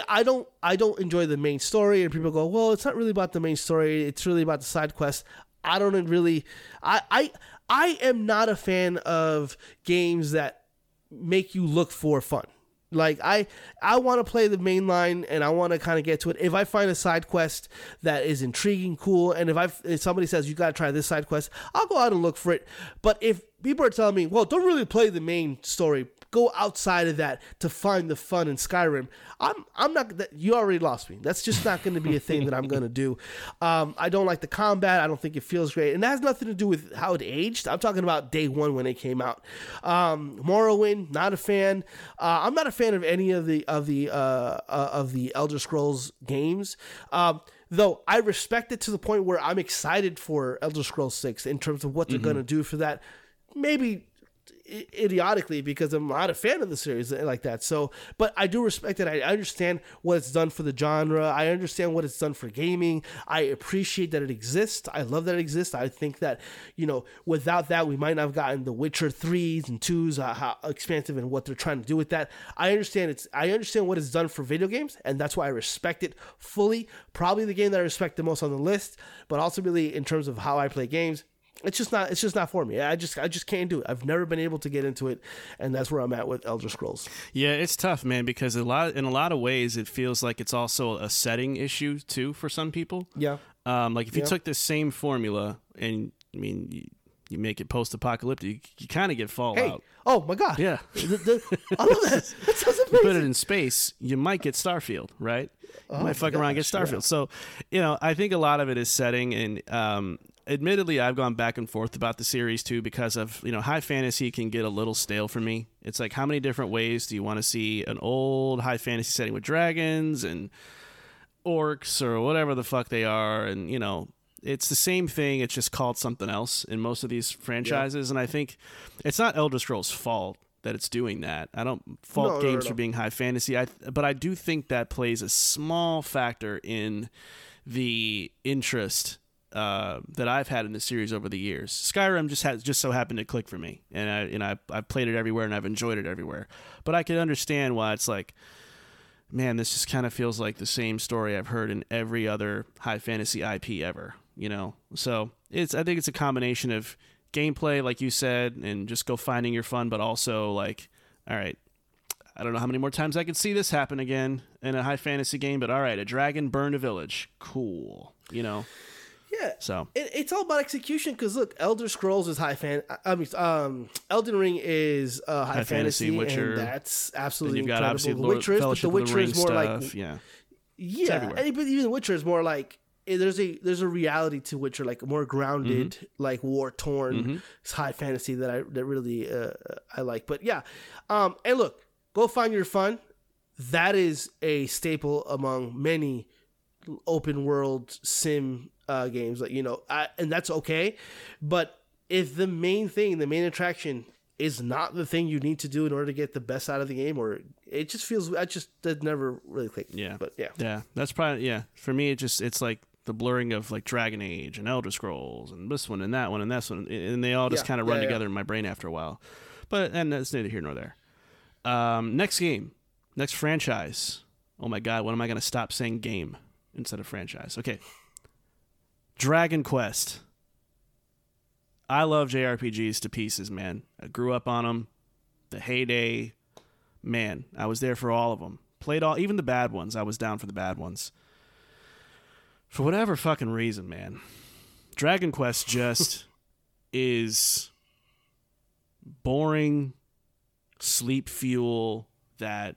I don't I don't enjoy the main story and people go, "Well, it's not really about the main story. It's really about the side quests." I don't really I I I am not a fan of games that make you look for fun. Like I I want to play the main line and I want to kind of get to it. If I find a side quest that is intriguing, cool, and if I if somebody says you got to try this side quest, I'll go out and look for it. But if people are telling me, "Well, don't really play the main story. Go outside of that to find the fun in Skyrim." I'm I'm not that you already lost me. That's just not going to be a thing that I'm going to do. Um, I don't like the combat. I don't think it feels great, and that has nothing to do with how it aged. I'm talking about day one when it came out. Um, Morrowind, not a fan. Uh, I'm not a fan of any of the of the uh, uh, of the Elder Scrolls games. Um, though I respect it to the point where I'm excited for Elder Scrolls Six in terms of what they're going to do for that. Maybe idiotically because I'm not a fan of the series like that. So, but I do respect it. I understand what it's done for the genre. I understand what it's done for gaming. I appreciate that it exists. I love that it exists. I think that you know, without that, we might not have gotten the Witcher threes and twos, uh, how expansive and what they're trying to do with that. I understand it's. I understand what it's done for video games, and that's why I respect it fully. Probably the game that I respect the most on the list, but really in terms of how I play games it's just not it's just not for me. I just I just can't do it. I've never been able to get into it, and that's where I'm at with Elder Scrolls. Yeah, it's tough, man, because a lot in a lot of ways it feels like it's also a setting issue too for some people. Yeah. Um, like if you Yeah. took the same formula and I mean you, you make it post-apocalyptic, you, you kind of get Fallout. Hey. Oh my God. Yeah. I love that. That sounds You put it in space, you might get Starfield, right? You Oh might fuck around and get Starfield. yeah. So, you know, I think a lot of it is setting and um admittedly I've gone back and forth about the series too because of, you know, high fantasy can get a little stale for me. It's like how many different ways do you want to see an old high fantasy setting with dragons and orcs or whatever the fuck they are and, you know, it's the same thing, it's just called something else in most of these franchises and I think it's not Elder Scrolls fault that it's doing that. I don't fault No, no, games no, for being high fantasy. I but I do think that plays a small factor in the interest uh, that I've had in the series over the years. Skyrim just has just so happened to click for me, and I and I I've played it everywhere and I've enjoyed it everywhere. But I can understand why it's like, man, this just kind of feels like the same story I've heard in every other high fantasy IP ever. You know, so it's I think it's a combination of gameplay, like you said, and just go finding your fun, but also like, all right, I don't know how many more times I could see this happen again in a high fantasy game, but all right, a dragon burned a village. Cool. You know? Yeah. So It, it's all about execution because look, Elder Scrolls is high fan. I- mean, um, Elden Ring is uh, high, High fantasy, fantasy, Witcher. and that's absolutely you've got incredible. obviously the Lord, Witcher is, but the of the Witcher is more stuff. like yeah. yeah, and, but even the Witcher is more like eh, there's a there's a reality to Witcher, like more grounded, Mm-hmm. like war torn, high fantasy that I that really uh, I like. But yeah, um, and look, go find your fun. That is a staple among many open world sim uh, games. Like you know, I, and that's okay. But if the main thing, the main attraction. Is not the thing you need to do in order to get the best out of the game, or it just feels. I just that never really clicked. Yeah. but yeah, Yeah. That's probably yeah. For me it just it's like the blurring of like Dragon Age and Elder Scrolls and this one and that one and this one and they all just Yeah, kind of run yeah. together in my brain after a while. But and that's neither here nor there. Um, next game, next franchise. Oh my god, when am I going to stop saying game instead of franchise? Okay. Dragon Quest. I love JRPGs to pieces, man. I grew up on them. The heyday, man, I was there for all of them. Played all, even the bad ones. I was down for the bad ones. For whatever fucking reason, man, Dragon Quest just is boring, sleep fuel that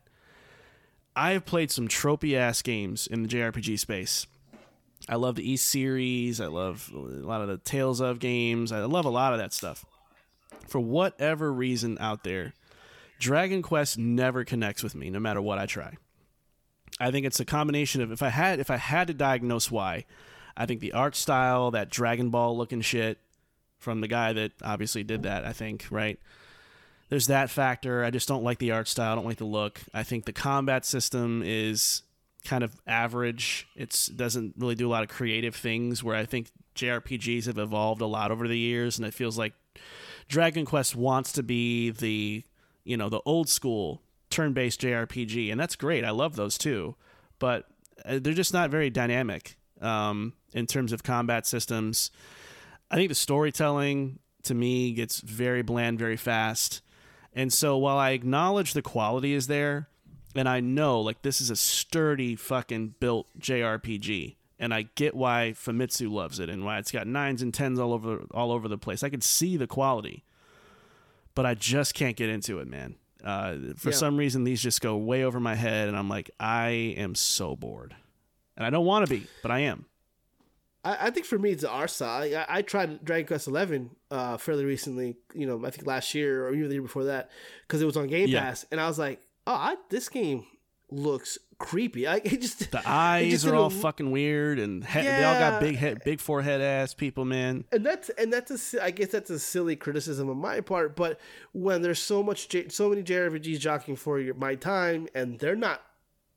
I have played some tropey ass games in the JRPG space. I love the Ys series. I love a lot of the Tales of games. I love a lot of that stuff. For whatever reason out there, Dragon Quest never connects with me, no matter what I try. I think it's a combination of if I had if I had to diagnose why, I think the art style, that Dragon Ball looking shit from the guy that obviously did that, I think, right? There's that factor. I just don't like the art style, I don't like the look. I think the combat system is kind of average. It doesn't really do a lot of creative things where I think JRPGs have evolved a lot over the years and it feels like Dragon Quest wants to be the, you know, the old school turn-based JRPG and that's great. I love those too. But uh, they're just not very dynamic um, in terms of combat systems. I think the storytelling to me gets very bland very fast. And so while I acknowledge the quality is there, and I know like this is a sturdy fucking built JRPG, and I get why Famitsu loves it and why it's got nines and tens all over all over the place. I can see the quality, but I just can't get into it, man. Uh, for Yeah. some reason, these just go way over my head, and I'm like, I am so bored, and I don't want to be, but I am. I, I think for me it's the art. I, I tried Dragon Quest Eleven uh, fairly recently. You know, I think last year or even the year before that, because it was on Game Yeah. Pass, and I was like, oh, I, this game looks creepy. I it just The eyes just are all fucking weird, and he- they all got big head, big forehead ass people, man. and that's and that's a I guess that's a silly criticism on my part. But when there's so much J, so many JRPGs jockeying for your my time, and they're not.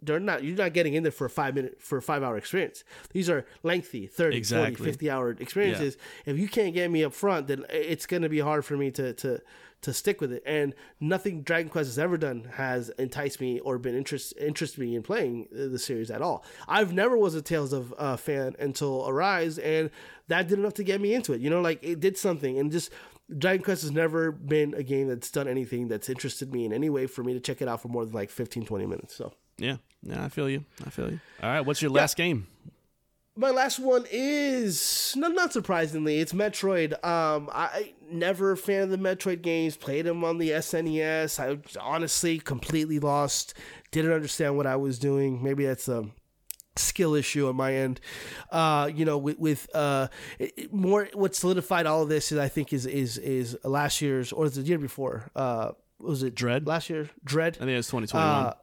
They're not. You're not getting in there for a five minute for a five hour experience. These are lengthy, 30, Exactly. 40, 50 hour experiences. If you can't get me up front, then it's going to be hard for me to to to stick with it. And nothing Dragon Quest has ever done has enticed me or been interest interest me in playing the series at all. I've never was a Tales of uh, fan until Arise, and that did enough to get me into it. You know, like it did something, and just Dragon Quest has never been a game that's done anything that's interested me in any way for me to check it out for more than like 15, 20 minutes. So. Yeah, yeah, I feel you. I feel you. All right, what's your last game? My last one is not not surprisingly, it's Metroid. Um, I never a fan of the Metroid games. Played them on the SNES. I honestly completely lost. Didn't understand what I was doing. Maybe that's a skill issue on my end. Uh, you know, with, with uh, it- it- more what solidified all of this is I think is is is last year's or the year before. Uh, was it Dread? last year? Dread. I think it was 2021. Uh,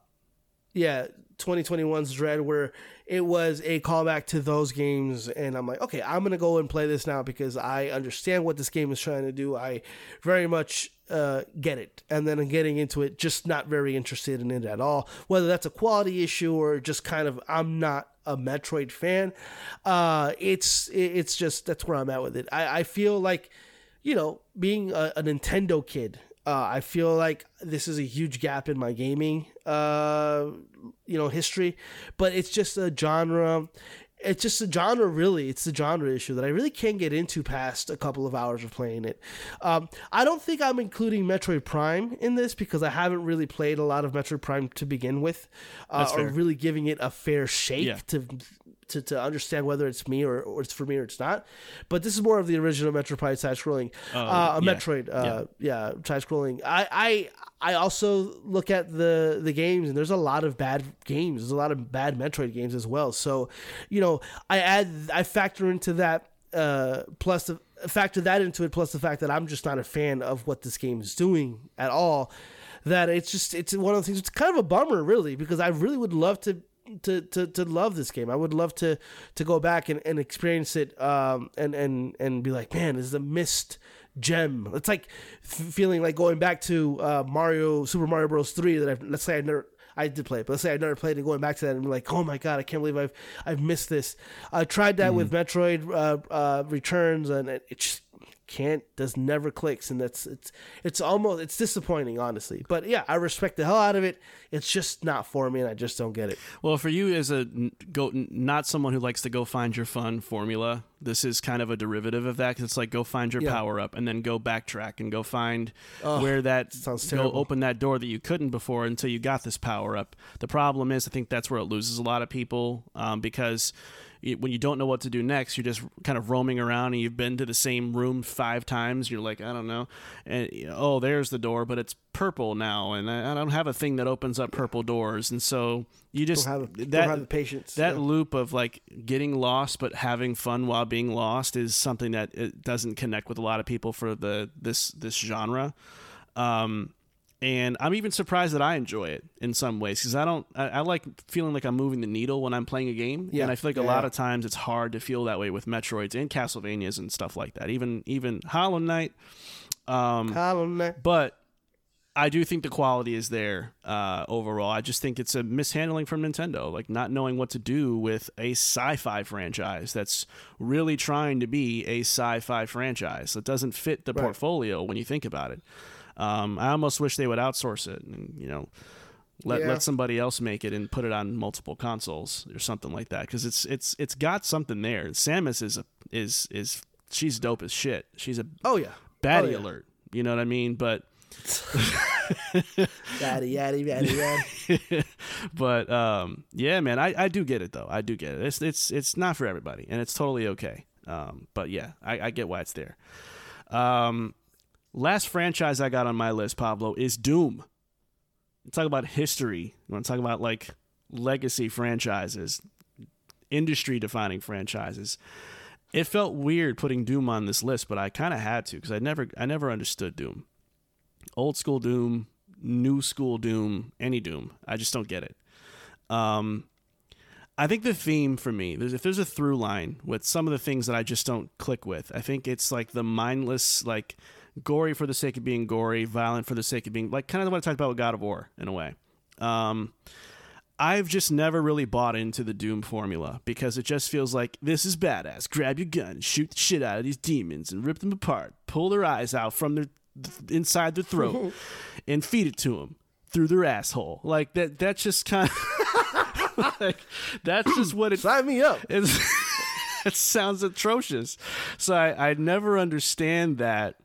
yeah, 2021's Dread, where it was a callback to those games, and I'm like, okay, I'm gonna go and play this now because I understand what this game is trying to do. I very much uh, get it, and then I'm getting into it, just not very interested in it at all. Whether that's a quality issue or just kind of I'm not a Metroid fan. Uh, it's it's just that's where I'm at with it. I, I feel like you know, being a, a Nintendo kid, uh, I feel like this is a huge gap in my gaming, uh, you know, history. But it's just a genre. It's just a genre, really. It's the genre issue that I really can't get into past a couple of hours of playing it. Um, I don't think I'm including Metroid Prime in this because I haven't really played a lot of Metroid Prime to begin with, uh, or really giving it a fair shake Yeah. to to, to understand whether it's me or, or it's for me or it's not. But this is more of the original Metroid side scrolling. uh, Oh, yeah. Metroid, uh, yeah, side scrolling. I, I I also look at the the games and there's a lot of bad games. There's a lot of bad Metroid games as well. So, you know, I add I factor into that uh, plus the factor that into it plus the fact that I'm just not a fan of what this game is doing at all. That it's just it's one of the things. It's kind of a bummer, really, because I really would love to to, to, to love this game. I would love to to go back and, and experience it um, and and and be like, man, this is a missed gem. It's like feeling like going back to uh, Mario Super Mario Bros. Three that I've let's say I never. I did play it, but let's say I never played it. Going back to that and be like, oh my god, I can't believe I've I've missed this. I tried that with Metroid uh, uh, Returns, and it, it just can't does never clicks, and that's it's it's almost it's disappointing, honestly. But yeah, I respect the hell out of it. It's just not for me, and I just don't get it. Well, for you as a go not someone who likes to go find your fun formula, this is kind of a derivative of that because it's like go find your Yeah. power up and then go backtrack and go find where that sounds go open that door that you couldn't before until you got this power up. The problem is, I think that's where it loses a lot of people um, because. When you don't know what to do next, you're just kind of roaming around, and you've been to the same room five times. You're like, I don't know, and oh, there's the door, but it's purple now, and I, I don't have a thing that opens up purple doors, and so you just Don't have, that don't have the patience. that Yeah. loop of like getting lost but having fun while being lost is something that it doesn't connect with a lot of people for the this this genre. Um, and I'm even surprised that I enjoy it in some ways because I don't. I, I like feeling like I'm moving the needle when I'm playing a game, Yeah. and I feel like a lot of times it's hard to feel that way with Metroids and Castlevanias and stuff like that. Even even Hollow Knight. Um, Hollow Knight. but I do think the quality is there uh, overall. I just think it's a mishandling from Nintendo, like not knowing what to do with a sci-fi franchise that's really trying to be a sci-fi franchise. It doesn't fit the Right. portfolio when you think about it. Um, I almost wish they would outsource it and you know let Yeah. let somebody else make it and put it on multiple consoles or something like that because it's it's it's got something there. Samus is a is is she's dope as shit. She's a Oh yeah. baddie Oh, yeah. alert. You know what I mean? But Yaddy yaddy yaddy yaddy. but um, yeah, man, I, I do get it though. I do get it. It's it's it's not for everybody, and it's totally okay. Um, but yeah, I, I get why it's there. Um, last franchise I got on my list, Pablo, is Doom. Talk about history. You want to talk about like legacy franchises, industry defining franchises. It felt weird putting Doom on this list, but I kind of had to because I never I never understood Doom. Old school Doom, new school Doom, any Doom. I just don't get it. Um, I think the theme for me, there's, if there's a through line with some of the things that I just don't click with, I think it's like the mindless, like gory for the sake of being gory, violent for the sake of being like kind of what I talked about with God of War in a way. Um, I've just never really bought into the Doom formula because it just feels like this is badass. Grab your gun, shoot the shit out of these demons, and rip them apart. Pull their eyes out from their inside their throat, and feed it to them through their asshole. Like that. That's just kind of like that's just what it Sign me up. it sounds atrocious. So I, I never understand that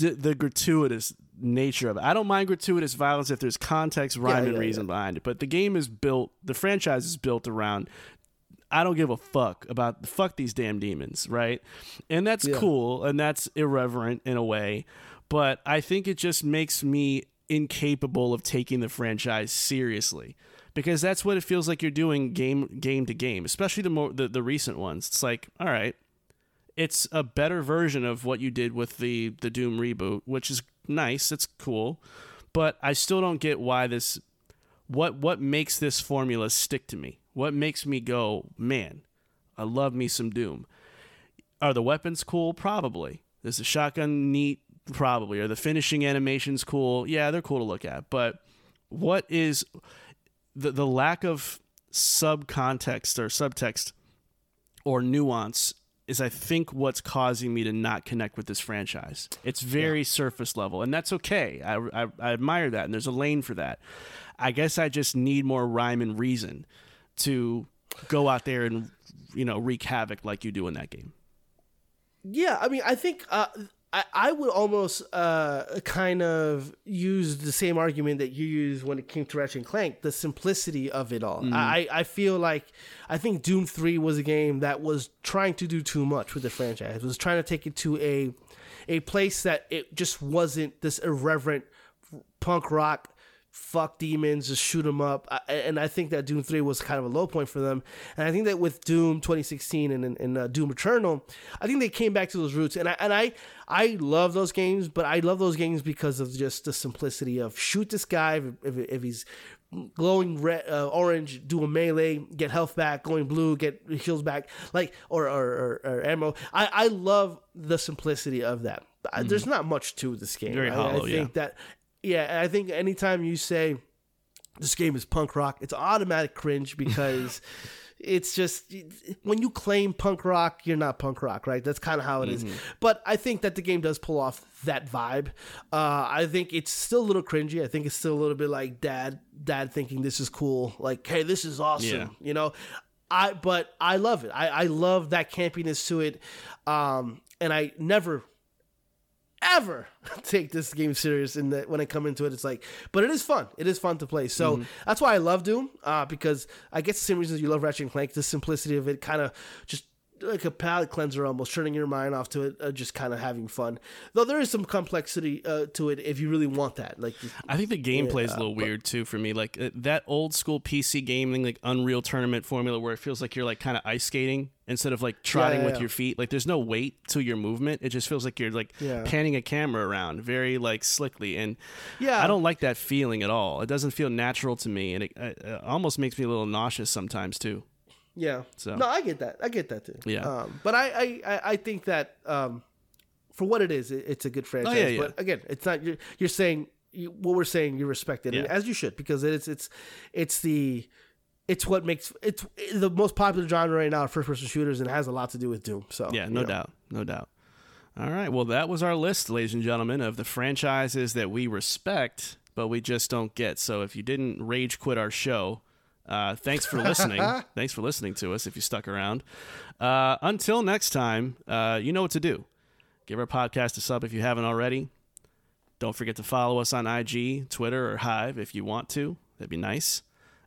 d- the gratuitous nature of it. I don't mind gratuitous violence if there's context, rhyme, and yeah, reason behind it. But the game is built, the franchise is built around. I don't give a fuck about fuck these damn demons, right? And that's Yeah. cool and that's irreverent in a way, but I think it just makes me incapable of taking the franchise seriously because that's what it feels like you're doing game game to game, especially the more the, the recent ones. It's like, all right, it's a better version of what you did with the the Doom reboot, which is nice, it's cool, but I still don't get why this what what makes this formula stick to me? What makes me go, man, I love me some Doom. Are the weapons cool? Probably. Is the shotgun neat? Probably. Are the finishing animations cool? Yeah, they're cool to look at. But what is the the lack of subcontext or subtext or nuance is I think what's causing me to not connect with this franchise. It's very surface level, and that's okay. I, I, I admire that, and there's a lane for that. I guess I just need more rhyme and reason to go out there and you know wreak havoc like you do in that game. Yeah, I mean, I think uh, I I would almost uh, kind of use the same argument that you used when it came to Ratchet and Clank, the simplicity of it all. I I feel like I think Doom Three was a game that was trying to do too much with the franchise. It was trying to take it to a a place that it just wasn't this irreverent punk rock fuck demons just shoot them up. I, and i think that doom 3 was kind of a low point for them. And i think that with doom 2016 and, and, and uh, doom eternal i think they came back to those roots. And I, and I i love those games but i love those games because of just the simplicity of shoot this guy if, if, if he's glowing red uh, orange do a melee get health back going blue get heals back like or or, or, or ammo. I i love the simplicity of that. I- there's not much to this game. Very I- hollow, I, yeah. think that yeah i think anytime you say this game is punk rock it's automatic cringe because it's just when you claim punk rock you're not punk rock right? That's kind of how it is. but i think that the game does pull off that vibe. Uh, i think it's still a little cringy. I think it's still a little bit like dad dad thinking this is cool like hey this is awesome Yeah. you know? I but i love it. I, I love that campiness to it. Um, and i never ever take this game serious in that when I come into it it's like but it is fun it is fun to play so Mm-hmm. that's why I love Doom uh, because I guess the same reasons you love Ratchet and Clank the simplicity of it kind of just like a palate cleanser almost, turning your mind off to it, uh, just kind of having fun. Though there is some complexity uh, to it if you really want that. Like I think the gameplay is a little weird too for me. Like uh, that old school PC gaming, like Unreal Tournament formula, where it feels like you're like kind of ice skating instead of like trotting yeah, with yeah. your feet. Like there's no weight to your movement. It just feels like you're like panning a camera around very like slickly, and Yeah. I don't like that feeling at all. It doesn't feel natural to me, and it, uh, uh, almost makes me a little nauseous sometimes too. Yeah. So- no, I get that. I get that too. Yeah. Um, but I, I, I, think that um, for what it is, it, it's a good franchise. Oh, yeah, yeah. But again, it's not. You're, you're saying you, what we're saying. You respect it, Yeah. as you should, because it's it's it's the it's what makes it's the most popular genre right now, first person shooters, and it has a lot to do with Doom. So Yeah, no know. doubt, no doubt. All right, well, that was our list, ladies and gentlemen, of the franchises that we respect, but we just don't get. So if you didn't rage quit our show, uh, thanks for listening. thanks for listening to us. If you stuck around, uh, until next time, uh, you know what to do. Give our podcast a sub if you haven't already. Don't forget to follow us on IG, Twitter, or Hive if you want to. That'd be nice.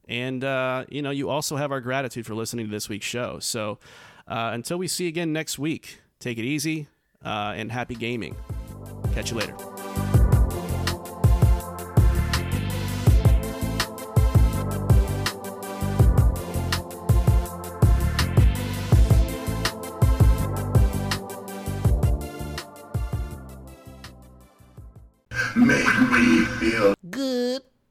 And, uh, you know, you also have our gratitude for listening to this week's show. So uh, until we see you again next week, take it easy uh, and happy gaming. Catch you later. make me feel good.